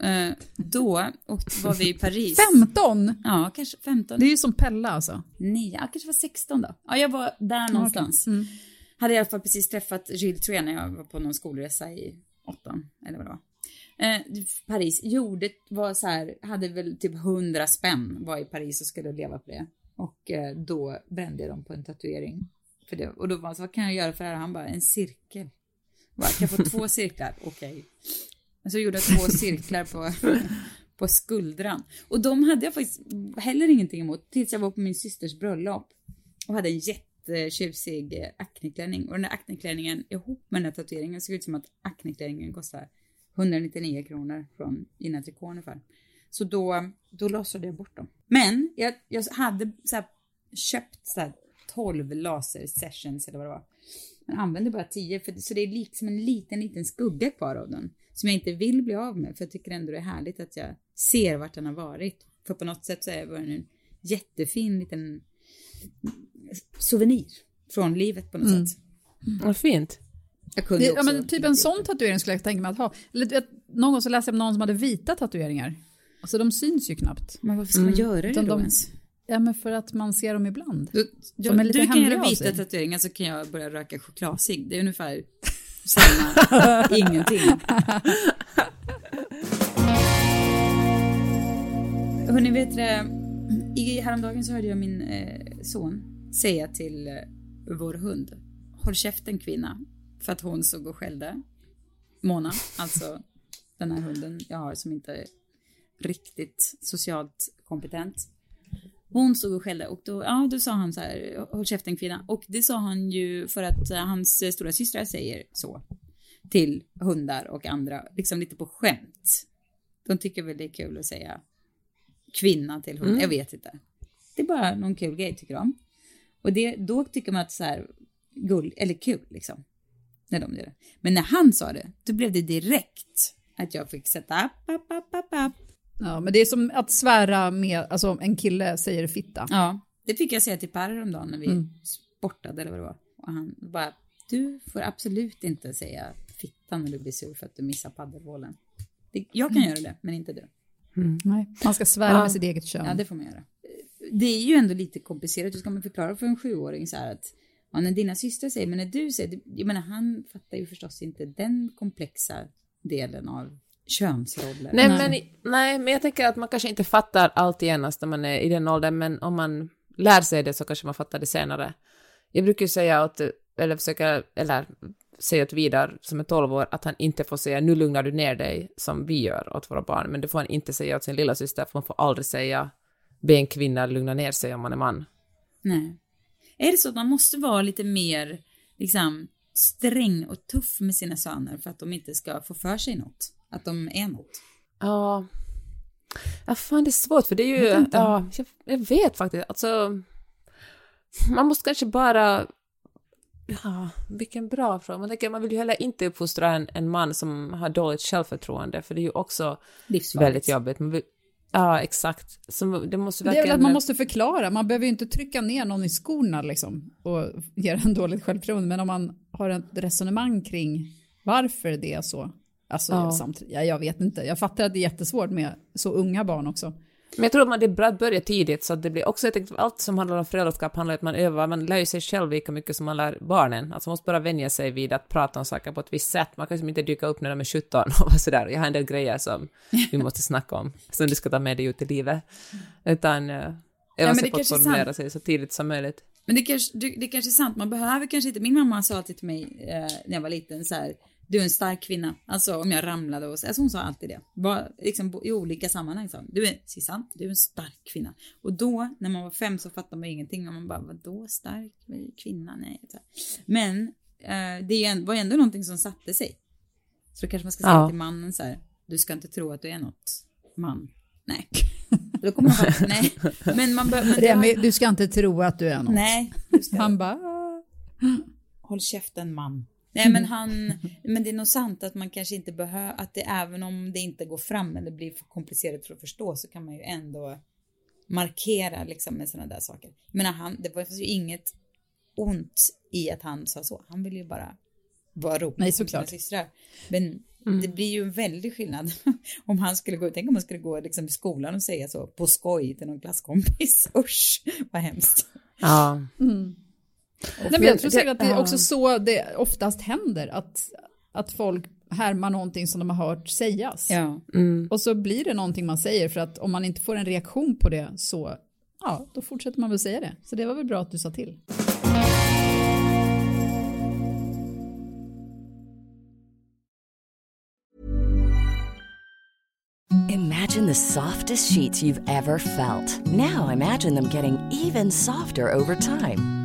Uh, då och var vi i Paris. 15? Ja, kanske 15. Det är ju som Pella alltså. Nej, jag kanske var 16 då. Ja, jag var där någonstans. Mm. Hade i alla fall precis träffat Gilles Trouet när jag var på någon skolresa i åttan, eller vad det var. Eh, Paris, jordet var så här, hade väl typ hundra spänn, var i Paris och skulle leva på det. Och eh, då brände jag dem på en tatuering. För det, och då var han så, vad kan jag göra för det här? Han bara, en cirkel. Bara, kan jag få två cirklar? Okej. Okay. Och så gjorde jag två cirklar på, på skuldran. Och de hade jag faktiskt heller ingenting emot tills jag var på min systers bröllop och hade en jätte jättetjusig eh, acneklänning och den där acneklänningen ihop med den där tatueringen såg ut som att acneklänningen kostar 199 kronor från Gina Tricot ungefär. Så då, då lossade jag bort dem. Men jag, jag hade så här, köpt så här 12 laser sessions eller vad det var. Men använde bara 10 för, så det är liksom en liten, liten skugga kvar av den. Som jag inte vill bli av med för jag tycker ändå det är härligt att jag ser vart den har varit. För på något sätt så är den en jättefin liten souvenir från livet på något Mm. sätt. Vad fint. Jag kunde Det, också... ja, men typ en sån tatuering skulle jag tänka mig att ha. Eller, någon gång så läste jag om någon som hade vita tatueringar. Alltså de syns ju knappt. Men varför ska man göra det Utan då de- ens? Ja men för att man ser dem ibland. Du, De är du, lite du kan göra vita tatueringar så kan jag börja röka chokladcigg. Det är ungefär samma, ingenting. Hörni, vet det, i häromdagen så hörde jag min eh, son säga till eh, vår hund, håll käften kvinna, för att hon såg och skällde. Mona, alltså den här hunden jag har som inte är riktigt socialt kompetent. Hon stod och skällde och då, ja, då sa han så här, håll käften kvinna. Och det sa han ju för att eh, hans eh, stora systrar säger så till hundar och andra, liksom lite på skämt. De tycker väl det är kul att säga kvinna till hund, jag vet inte. Det är bara någon kul grej tycker de. Och det, då tycker man att så här, gull, eller kul liksom. När de gör det. Men när han sa det, då blev det direkt att jag fick sätta upp, upp, upp, upp, upp. Ja, men det är som att svära med, alltså en kille säger fitta. Ja, det fick jag säga till Per häromdagen när vi Mm. sportade eller vad det var. Och han bara, du får absolut inte säga fitta när du blir sur för att du missar paddelbollen. Det, jag kan göra det, men inte du. Nej, man ska svära Ja. med sitt eget kön. Ja, det får man göra. Det är ju ändå lite komplicerat. Hur ska man förklara för en sjuåring så här att ja, när dina systrar säger, men när du säger, jag menar han fattar ju förstås inte den komplexa delen av könsroller. Nej, Men, nej, men jag tänker att man kanske inte fattar allt genast när man är i den åldern, men om man lär sig det så kanske man fattar det senare. Jag brukar ju säga åt, eller försöka, eller säga till Vidar som är 12 år att han inte får säga nu lugnar du ner dig som vi gör åt våra barn, men det får han inte säga åt sin lilla syster för man får aldrig säga be en kvinna lugna ner sig om man är man. Nej. Är det så att man måste vara lite mer liksom, sträng och tuff med sina söner för att de inte ska få för sig något? Att de är något? Ja. Ja, fan det är svårt för det är ju, inte. ja, jag, jag vet faktiskt, alltså, man måste kanske bara, ja, vilken bra fråga, man tänker man vill ju heller inte uppfostra en, en man som har dåligt självförtroende, för det är ju också väldigt jobbigt. Man vill, ja, exakt. Så det måste Det är verkligen... väl att man måste förklara, man behöver ju inte trycka ner någon i skorna liksom och ge en dåligt självförtroende, men om man har ett resonemang kring varför det är så. Alltså Ja. samtidigt, ja, jag vet inte, jag fattar att det är jättesvårt med så unga barn också. Men jag tror att man, det är bra att börja tidigt, så att det blir också, jag tänkte, allt som handlar om föräldraskap handlar om att man övar, man lär ju sig själv lika mycket som man lär barnen. Alltså man måste bara vänja sig vid att prata om saker på ett visst sätt. Man kan liksom inte dyka upp när de är 17 och vara sådär, jag har en del grejer som vi måste snacka om, som du ska ta med dig ut i livet. Utan uh, öva men sig på att formulera sig så tidigt som möjligt. Men det kanske, det, det kanske är sant, man behöver kanske inte, min mamma sa alltid till mig eh, när jag var liten så här, du är en stark kvinna. Alltså om jag ramlade och så, alltså hon sa alltid det. Bara, liksom, I olika sammanhang sa hon, du är, Sissan, du är en stark kvinna. Och då, när man var fem så fattade man ingenting och man bara, vadå stark kvinna? Nej. Men eh, det var ändå någonting som satte sig. Så då kanske man ska säga Ja. till mannen så här, du ska inte tro att du är något man. Nej. Då kommer man bara, nej. Men man bör, men Remi, du ska inte tro att du är någon. Nej. Han bara, "Ah." Håll käften man. Nej men han, men det är nog sant att man kanske inte behöver, att det även om det inte går fram eller blir för komplicerat för att förstå så kan man ju ändå markera liksom med sådana där saker. Menar han, det var ju inget ont i att han sa så, han ville ju bara vara rolig Nej, med sina såklart. systrar. Men det blir ju en väldig skillnad om han skulle gå, tänk om man skulle gå liksom i skolan och säga så på skoj till någon klasskompis, usch vad hemskt. Ja. Nej, men jag tror säkert att det är också så det oftast händer, att, att folk härmar någonting som de har hört sägas. Ja. Mm. Och så blir det någonting man säger, för att om man inte får en reaktion på det så, ja, då fortsätter man väl säga det. Så det var väl bra att du sa till. Imagine the softest sheets you've ever felt. Now imagine them getting even softer over time.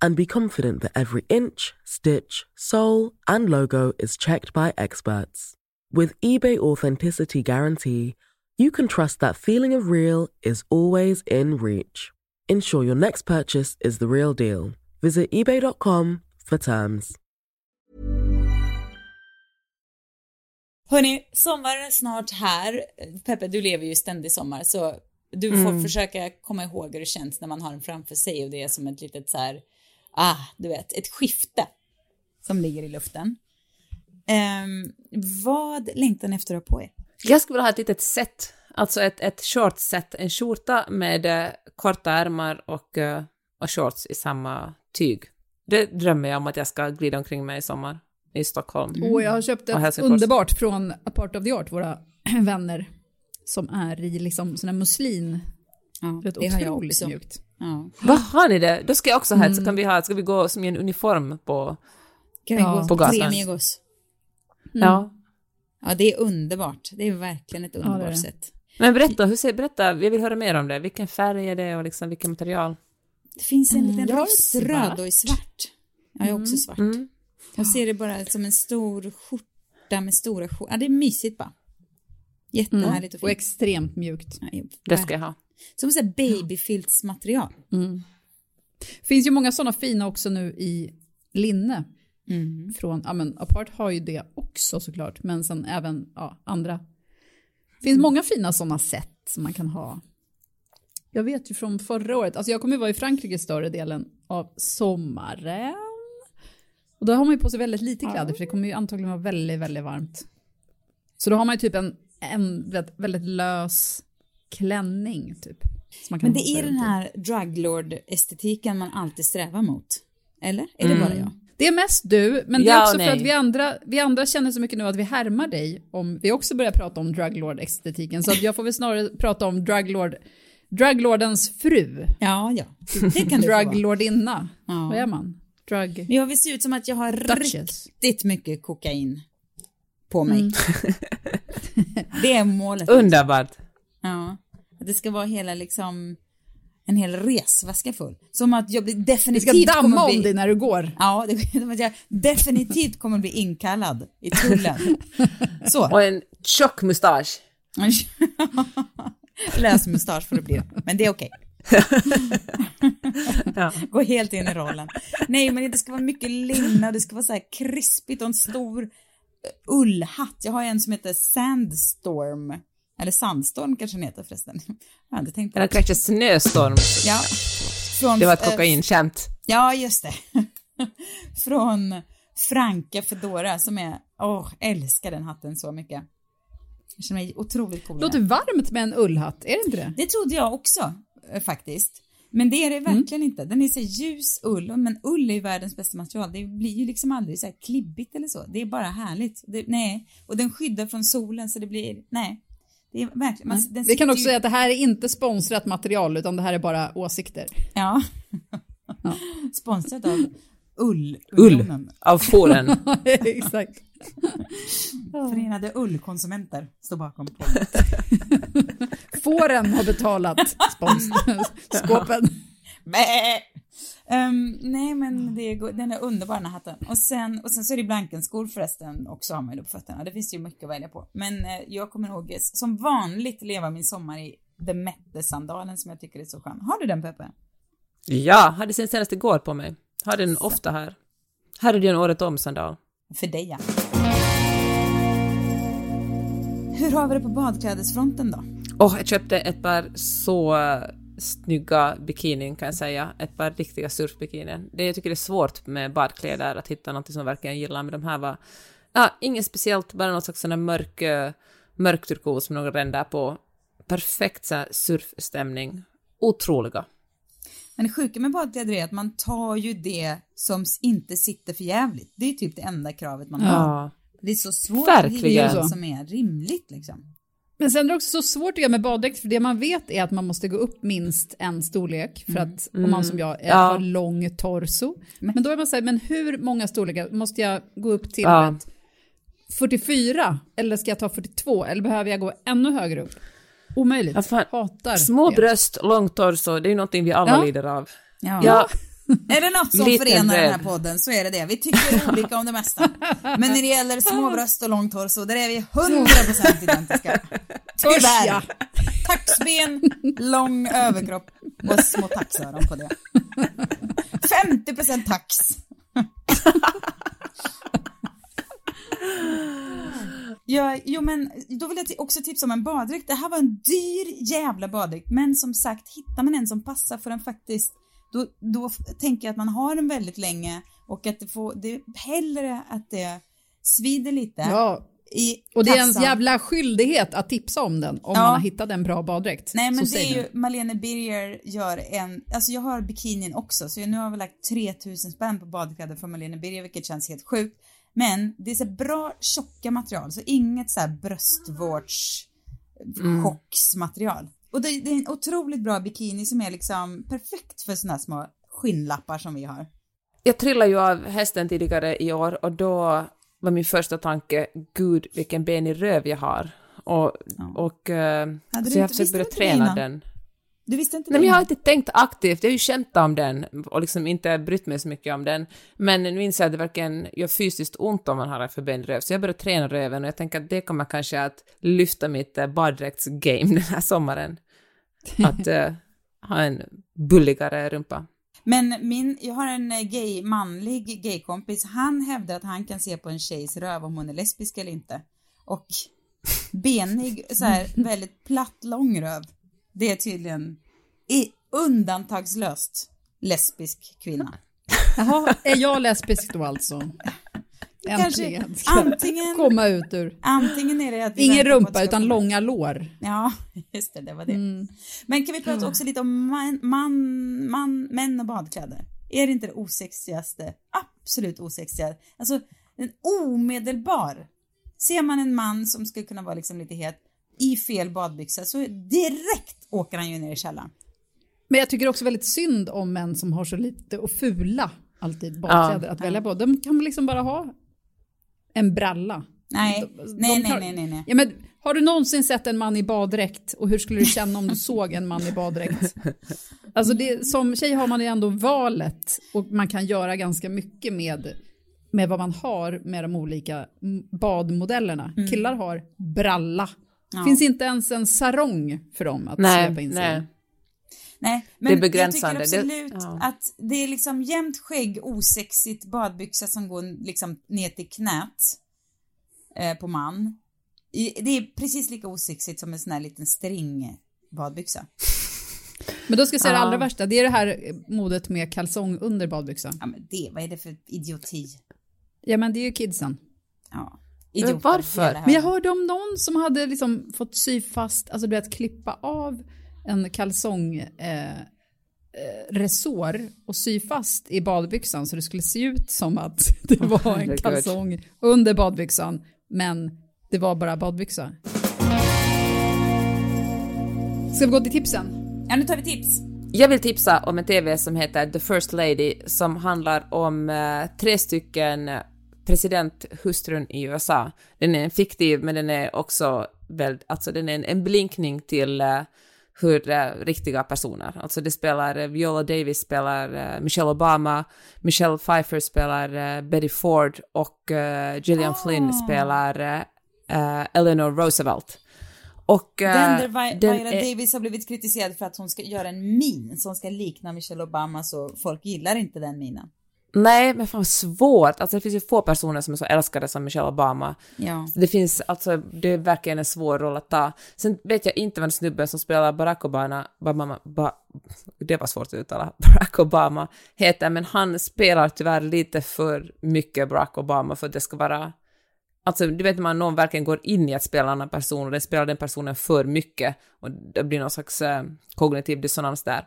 and be confident that every inch, stitch, sole, and logo is checked by experts. With eBay Authenticity Guarantee, you can trust that feeling of real is always in reach. Ensure your next purchase is the real deal. Visit eBay.com for terms. Hörni, sommaren är snart här. Peppe, du lever ju ständig sommar, så du får Mm. försöka komma ihåg hur det känns när man har den framför sig och det är som ett litet så här, ah, du vet, ett skifte som ligger i luften. Ehm, vad längtar ni efter att ha på er? Jag skulle vilja ha ett litet set, alltså ett, ett short set, en skjorta med eh, korta ärmar och, eh, och shorts i samma tyg. Det drömmer jag om att jag ska glida omkring med i sommar i Stockholm. Och jag har köpt ett underbart från Apart of the Art, våra vänner, som är i liksom sån här muslin. Ja, det har jag också. mjukt. Ja. Vad har ni det? Då ska jag också ha ett, så kan vi ha, ska vi gå som i en uniform på... Ja, på tre gatan. amigos? Ja. Ja, det är underbart. Det är verkligen ett är underbart det. sätt. Men berätta, hur ser, berätta, jag vill höra mer om det. Vilken färg är det och liksom vilket material? Det finns en liten roströd svart. och i svart. Ja, jag har också svart. Mm. Jag ser det bara som en stor skjorta med stora skjortor. Ja, det är mysigt bara. Jättehärligt och Och fint. extremt mjukt. Ja, Det ska jag ha. Som så här babyfiltsmaterial. finns ju många sådana fina också nu i linne. Mm. Från, ja men Apart har ju det också såklart, men sen även ja, andra. Finns många fina sådana sätt som man kan ha. Jag vet ju från förra året, alltså jag kommer ju vara i Frankrike större delen av sommaren. Och då har man ju på sig väldigt lite kläder för det kommer ju antagligen vara väldigt, väldigt varmt. Så då har man ju typ en, en väldigt, väldigt lös klänning typ. som man kan Men det är den här druglord-estetiken man alltid strävar mot. Eller? Är det bara jag? Det är mest du, men det Ja är också för nej. att vi andra, vi andra känner så mycket nu att vi härmar dig om vi också börjar prata om druglord-estetiken. Så att jag får väl snarare prata om druglord, druglordens fru. Ja, ja. Det kan. Druglordinna. Ja. Vad är man? Drug... Jag vill se ut som att jag har Duchess. riktigt mycket kokain på mig. Mm. det är målet. Underbart. Ja. Att det ska vara hela liksom en hel resväska full. Som att jag blir definitivt ska damma kommer om bli... dig när du går. Ja, det som att jag definitivt kommer bli inkallad i tullen. Så. Och en tjock mustasch. Lös mustasch får det bli. Men det är okej. Ja. Gå helt in i rollen. Nej, men det ska vara mycket linne och det ska vara så här krispigt och en stor eh, ullhatt. Jag har en som heter Sandstorm. Eller Sandstorm kanske den heter förresten. Jag inte tänkt på Eller kanske snöstorm. Ja. Från, Det var ett eh, kokainskämt. Ja, just det. Från Franka Fedora som är, åh, älskar den hatten så mycket. Jag känner mig otroligt cool. Låter varmt med en ullhatt, är det inte det? Det trodde jag också eh, faktiskt. Men det är det verkligen inte. Den är så ljus ull, men ull är ju världens bästa material. Det blir ju liksom aldrig så här klibbigt eller så. Det är bara härligt. Det, nej, och den skyddar från solen så det blir, nej. Det är verkligen, man, den Vi kan också ju- säga att det här är inte sponsrat material utan det här är bara åsikter. Ja. Sponsrat av Ull. Ull. Av fåren. Exakt. Förenade ullkonsumenter står bakom. Fåren har betalat spons- skåpen. Ehm, nej men det är, den är underbar den här hatten. Och sen, och sen så är det blankenskor förresten också har man ju på fötterna. Det finns ju mycket att välja på. Men eh, jag kommer ihåg eh, som vanligt leva min sommar i The Mette-sandalen som jag tycker är så skön. Har du den Peppe? Ja, hade sin senaste igår på mig. Har den ofta här. Här är det en året om sandal. För dig ja. Hur har vi det på badklädesfronten då? Och jag köpte ett par så snygga bikinin kan jag säga. Ett par riktiga surfbikinin. Det jag tycker det är svårt med badkläder att hitta något som verkligen gillar, men de här var ja, inget speciellt, bara någon slags sån där mörk, eh, mörk turkos med några ränder på. Perfekt så surfstämning. Otroliga. Men det sjuka med badkläder är att man tar ju det som inte sitter för jävligt. Det är typ det enda kravet man har. Ja. Det är så svårt Verkligen. att hitta som är rimligt liksom. Men sen är det också så svårt att göra med baddräkt, för det man vet är att man måste gå upp minst en storlek, för att om man som jag är, Ja. har lång torso. Men då är man så här, men hur många storlekar måste jag gå upp till? Ja. vet, 44? Eller ska jag ta 42? Eller behöver jag gå ännu högre upp? Omöjligt. Ja. Hatar Små det. bröst, lång torso, det är ju någonting vi alla Ja. lider av. Ja. Ja, Är det något som Liten förenar den här podden så är det det. Vi tycker olika om det mesta. Men när det gäller små bröst och lång torso, där är vi 100% identiska. Tyvärr. ja. Taxben, lång överkropp och små taxöron på det. 50% tax. Ja, jo men då vill jag också tipsa om en baddräkt. Det här var en dyr jävla baddräkt, men som sagt, hittar man en som passar för en faktiskt, då, då tänker jag att man har den väldigt länge och att det får, det är hellre att det svider lite Ja, och det är kassan. jävla skilldighet att tipsa om den, om Ja. man har hittat en bra baddräkt. Nej men Så det är ju. Malene Birger gör en, alltså jag har bikinin också så jag, nu har vi lagt 3000 spänn på badkläder från Malene Birger vilket känns helt sjukt. Men det är så bra tjocka material så inget så här bröstvårds chocksmaterial. Och det, det är en otroligt bra bikini som är liksom perfekt för såna här små skinnlappar som vi har. jag trillade ju av hästen tidigare i år och då var min första tanke, gud vilken benig röv jag har. Och, och eh, Hade du så jag har försökt börja träna den. Du visste inte Nej det? men jag har inte tänkt aktivt, jag har ju skämtat om den och liksom inte brytt mig så mycket om den. Men nu inser jag att det verkligen gör fysiskt ont om man har en för benig röv, så jag börjar träna röven och jag tänker att det kommer kanske att lyfta mitt eh, baddräktsgame den här sommaren. Att eh, ha en bulligare rumpa. Men min, jag har en eh, gay, manlig gaykompis, han hävdar att han kan se på en tjejs röv om hon är lesbisk eller inte. Och benig, så här väldigt platt, lång röv, det är tydligen i, undantagslöst lesbisk kvinna. Jaha, är jag lesbisk då alltså? Kanske Äntligen ska antingen, komma ut ur. antingen är det att Ingen rumpa utan långa lår. Ja, just det, det var det. Mm. Men kan vi prata också lite om man, man, man, män och badkläder? Är det inte det osexigaste? Absolut osexiga. Alltså, en omedelbar. Ser man en man som skulle kunna vara liksom lite het i fel badbyxa så direkt åker han ju ner i källaren. Men jag tycker också väldigt synd om män som har så lite och fula alltid badkläder att välja på. De kan liksom bara ha en bralla. Nej, De- nej, de nej, tar- nej, nej, nej. Ja, men har du någonsin sett en man i baddräkt och hur skulle du känna om du såg en man i baddräkt? Alltså det, som tjej har man ju ändå valet och man kan göra ganska mycket med, med vad man har med de olika mm, badmodellerna. Killar har bralla. Ja. Finns inte ens en sarong för dem att Nej, svepa in sig nej. Nej, Det men är begränsande. jag tycker absolut Det- ja. att det är liksom jämnt skägg, osexigt badbyxa som går liksom ner till knät eh, på man. I, det är precis lika osexigt som en sån här liten string badbyxa. Men då ska jag säga det Ja. allra värsta, det är det här modet med kalsong under badbyxa. Ja men det, vad är det för idioti? Ja men det är ju kidsen. Ja. Men Idioter. varför? Men jag hörde om någon som hade liksom fått sy fast, alltså du vet klippa av en kalsong eh, eh, resår och sy fast i badbyxan så det skulle se ut som att det var en kalsong under badbyxan men det var bara badbyxa. Ska vi gå till tipsen? Ja nu tar vi tips. Jag vill tipsa om en TV som heter The First Lady som handlar om eh, tre stycken presidenthustrun i USA. Den är fiktiv men den är också väl, alltså den är en, en blinkning till eh, hur eh, riktiga personer, alltså det spelar eh, Viola Davis spelar Michelle Obama, Michelle Pfeiffer spelar Betty Ford och Gillian Flynn spelar Eleanor Roosevelt. Och, Den där Vi- den Viola är- Davis har blivit kritiserad för att hon ska göra en min som ska likna Michelle Obama så folk gillar inte den minen. Nej, men fan svårt. Alltså det finns ju få personer som är så älskade som Michelle Obama. Ja. Det finns, alltså, det är verkligen en svår roll att ta. Sen vet jag inte vad snubben som spelar Barack Obama, Obama ba, det var svårt att uttala, Barack Obama heter, men han spelar tyvärr lite för mycket Barack Obama för att det ska vara Alltså, du vet när man någon verkligen går in i att spela en annan person och den spelar den personen för mycket och det blir någon slags eh, kognitiv dissonans där.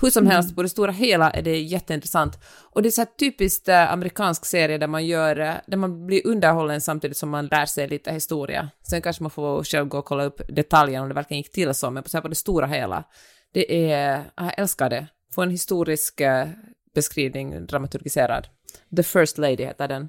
Hur som helst, på det stora hela är det jätteintressant. Och det är så här typiskt eh, amerikansk serie där man gör, eh, där man blir underhållen samtidigt som man lär sig lite historia. Sen kanske man får själv gå och kolla upp detaljerna om det verkligen gick till så, men på, så här, på det stora hela, det är, jag älskar det. Få en historisk beskrivning dramaturgiserad. The First Lady heter den.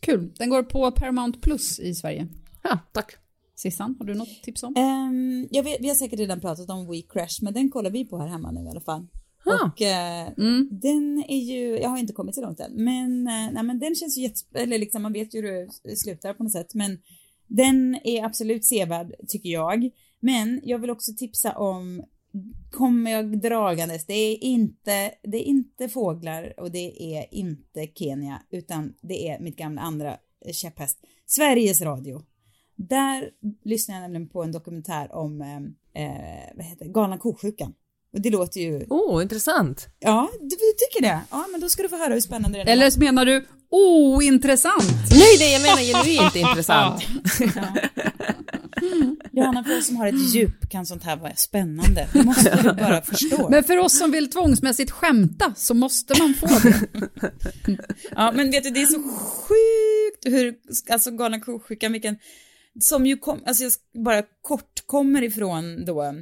Kul. Den går på Paramount Plus i Sverige. Ja, tack. Sissan, har du något tips om? Ehm, jag vet, vi har säkert redan pratat om We Crash, men den kollar vi på här hemma nu i alla fall. Ah. Och eh, den är ju, jag har inte kommit så långt än, men, eh, nej, men den känns ju jätte, eller liksom man vet ju hur det slutar på något sätt, men den är absolut sevärd tycker jag. Men jag vill också tipsa om kommer jag dragandes, det är inte, det är inte fåglar och det är inte Kenya, utan det är mitt gamla andra käpphäst, Sveriges Radio. Där lyssnar jag nämligen på en dokumentär om eh, eh, vad heter det? galna kosjukan. Och det låter ju... Oh, intressant. Ja, du, du tycker det? Ja, men då ska du få höra hur spännande det är. Eller menar du ointressant? Nej, nej, jag menar genuint intressant. Johanna, för oss som har ett djup kan sånt här vara spännande. Det måste du bara förstå. Men för oss som vill tvångsmässigt skämta så måste man få det. Ja, men vet du, det är så sjukt hur, alltså galna kosjukan, vilken, som ju kom, alltså jag bara kort kommer ifrån då,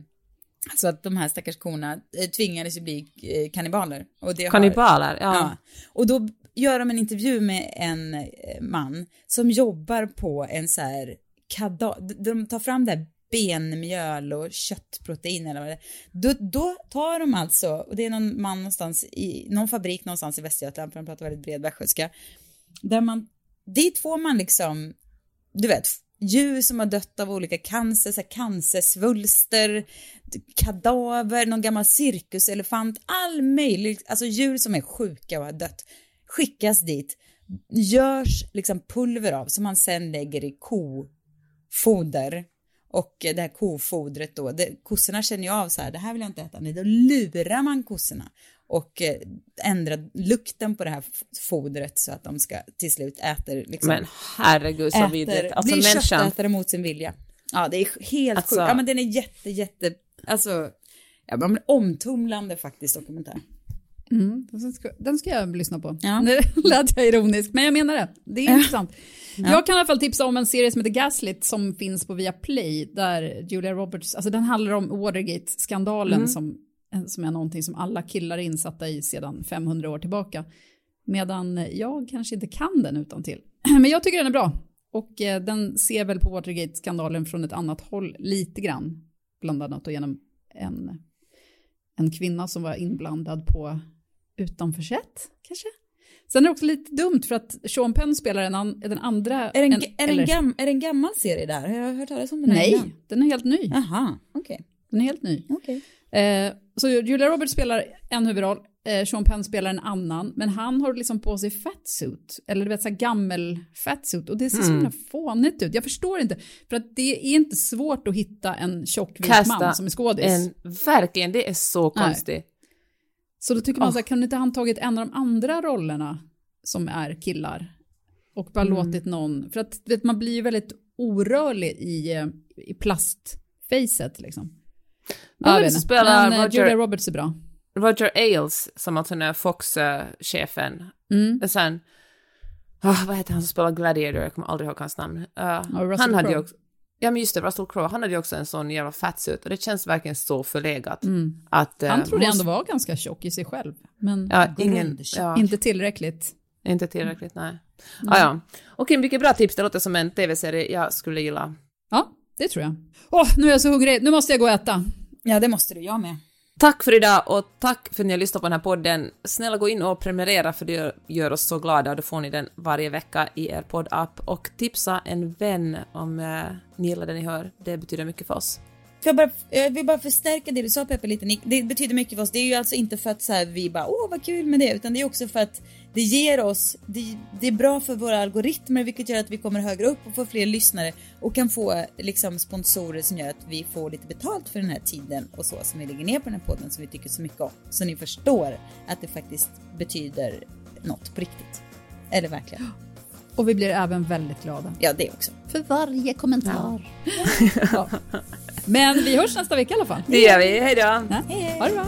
så att de här stackars korna eh, tvingades ju bli eh, kannibaler. Och det har- Kannibaler, ja. Ja. Och då gör de en intervju med en eh, man som jobbar på en så här kadav, de tar fram det här benmjöl och köttprotein eller vad det. Då, då tar de alltså, och det är någon man någonstans i, någon fabrik någonstans i Västergötland, för de pratar väldigt bred västgötska, där man, dit får man liksom, du vet, djur som har dött av olika cancer, så här cancersvulster, kadaver, någon gammal cirkuselefant, all möjlig, alltså djur som är sjuka och har dött, skickas dit, görs liksom pulver av som man sen lägger i ko kofoder. Och det här kofodret då, det, kossorna känner ju av så här, det här vill jag inte äta, nej då lurar man kossorna och eh, ändrar lukten på det här fodret så att de ska till slut äta liksom, Men herregud så vidrigt. Alltså blir människan. köttätare mot sin vilja. Ja, det är helt Alltså- sjukt. Ja, men den är jätte, jätte, alltså, ja, man blir omtumlande faktiskt dokumentär. Mm, den, ska, den ska jag lyssna på. Ja. Nu lät jag ironisk, men jag menar det. Det är intressant. Jag kan i alla fall tipsa om en serie som heter Gaslit som finns på Viaplay där Julia Roberts, alltså den handlar om Watergate-skandalen som, som är någonting som alla killar är insatta i sedan 500 år tillbaka. Medan jag kanske inte kan den utan till. Men jag tycker den är bra. Och eh, den ser väl på Watergate-skandalen från ett annat håll lite grann. Bland annat och genom en, en kvinna som var inblandad på utanförsätt kanske. Sen är det också lite dumt för att Sean Penn spelar en an, den andra... Är, den, en, är, eller- den gam, är det en gammal serie där? Har jag hört talas om den Nej, innan? den är helt ny. Jaha, okej. Den är helt ny. okej. Eh, så Julia Roberts spelar en huvudroll, eh, Sean Penn spelar en annan, men han har liksom på sig fatsuit, eller du vet så här gammel fatsuit, och det ser så himla fånigt ut. Jag förstår inte, för att det är inte svårt att hitta en tjock vit man som är skådis. En, verkligen, det är så Nej. Så då tycker man Åh. så här, kan inte han tagit en av de andra rollerna som är killar och bara låtit någon, för att vet, man blir ju väldigt orörlig i, eh, i plastfacet liksom. Som inte. spelar Men, eh, Roger- Julia Roberts är bra. Roger Ailes, som alltså är Fox-chefen. Mm. Och sen, ah, vad heter han som spelar Gladiator? Jag kommer aldrig ihåg hans namn. Uh, Russell han hade ju också, ja men just det, Russell Crowe, han hade ju också en sån jävla fatsuit och det känns verkligen så förlegat. Mm. Att, eh, Han trodde måste- ändå var ganska tjock i sig själv, men Ja, ingen, ja, inte tillräckligt. inte tillräckligt, nej. Ah, ja. Okej, mycket bra tips, det låter som en tv-serie jag skulle gilla. Ja, det tror jag. Åh, nu är jag så hungrig, nu måste jag gå och äta. Ja, det måste du, jag med. Tack för idag och tack för att ni har lyssnat på den här podden. Snälla gå in och prenumerera för det gör- oss så glada. och Då får ni den varje vecka i er poddapp och tipsa en vän om eh, ni gillar det ni hör. Det betyder mycket för oss. För jag, bara, jag vill bara förstärka det du sa Peppe lite. Nick. Det betyder mycket för oss. Det är ju alltså inte för att så här, vi bara åh vad kul med det. Utan det är också för att det ger oss, det, det är bra för våra algoritmer vilket gör att vi kommer högre upp och får fler lyssnare och kan få liksom sponsorer som gör att vi får lite betalt för den här tiden och så som vi lägger ner på den här podden som vi tycker så mycket om. Så ni förstår att det faktiskt betyder något på riktigt. Eller verkligen. Och vi blir även väldigt glada. Ja, det också. För varje kommentar. Ja. Men vi hörs nästa vecka i alla fall. Det gör vi, hej då! Ja. Ha det bra.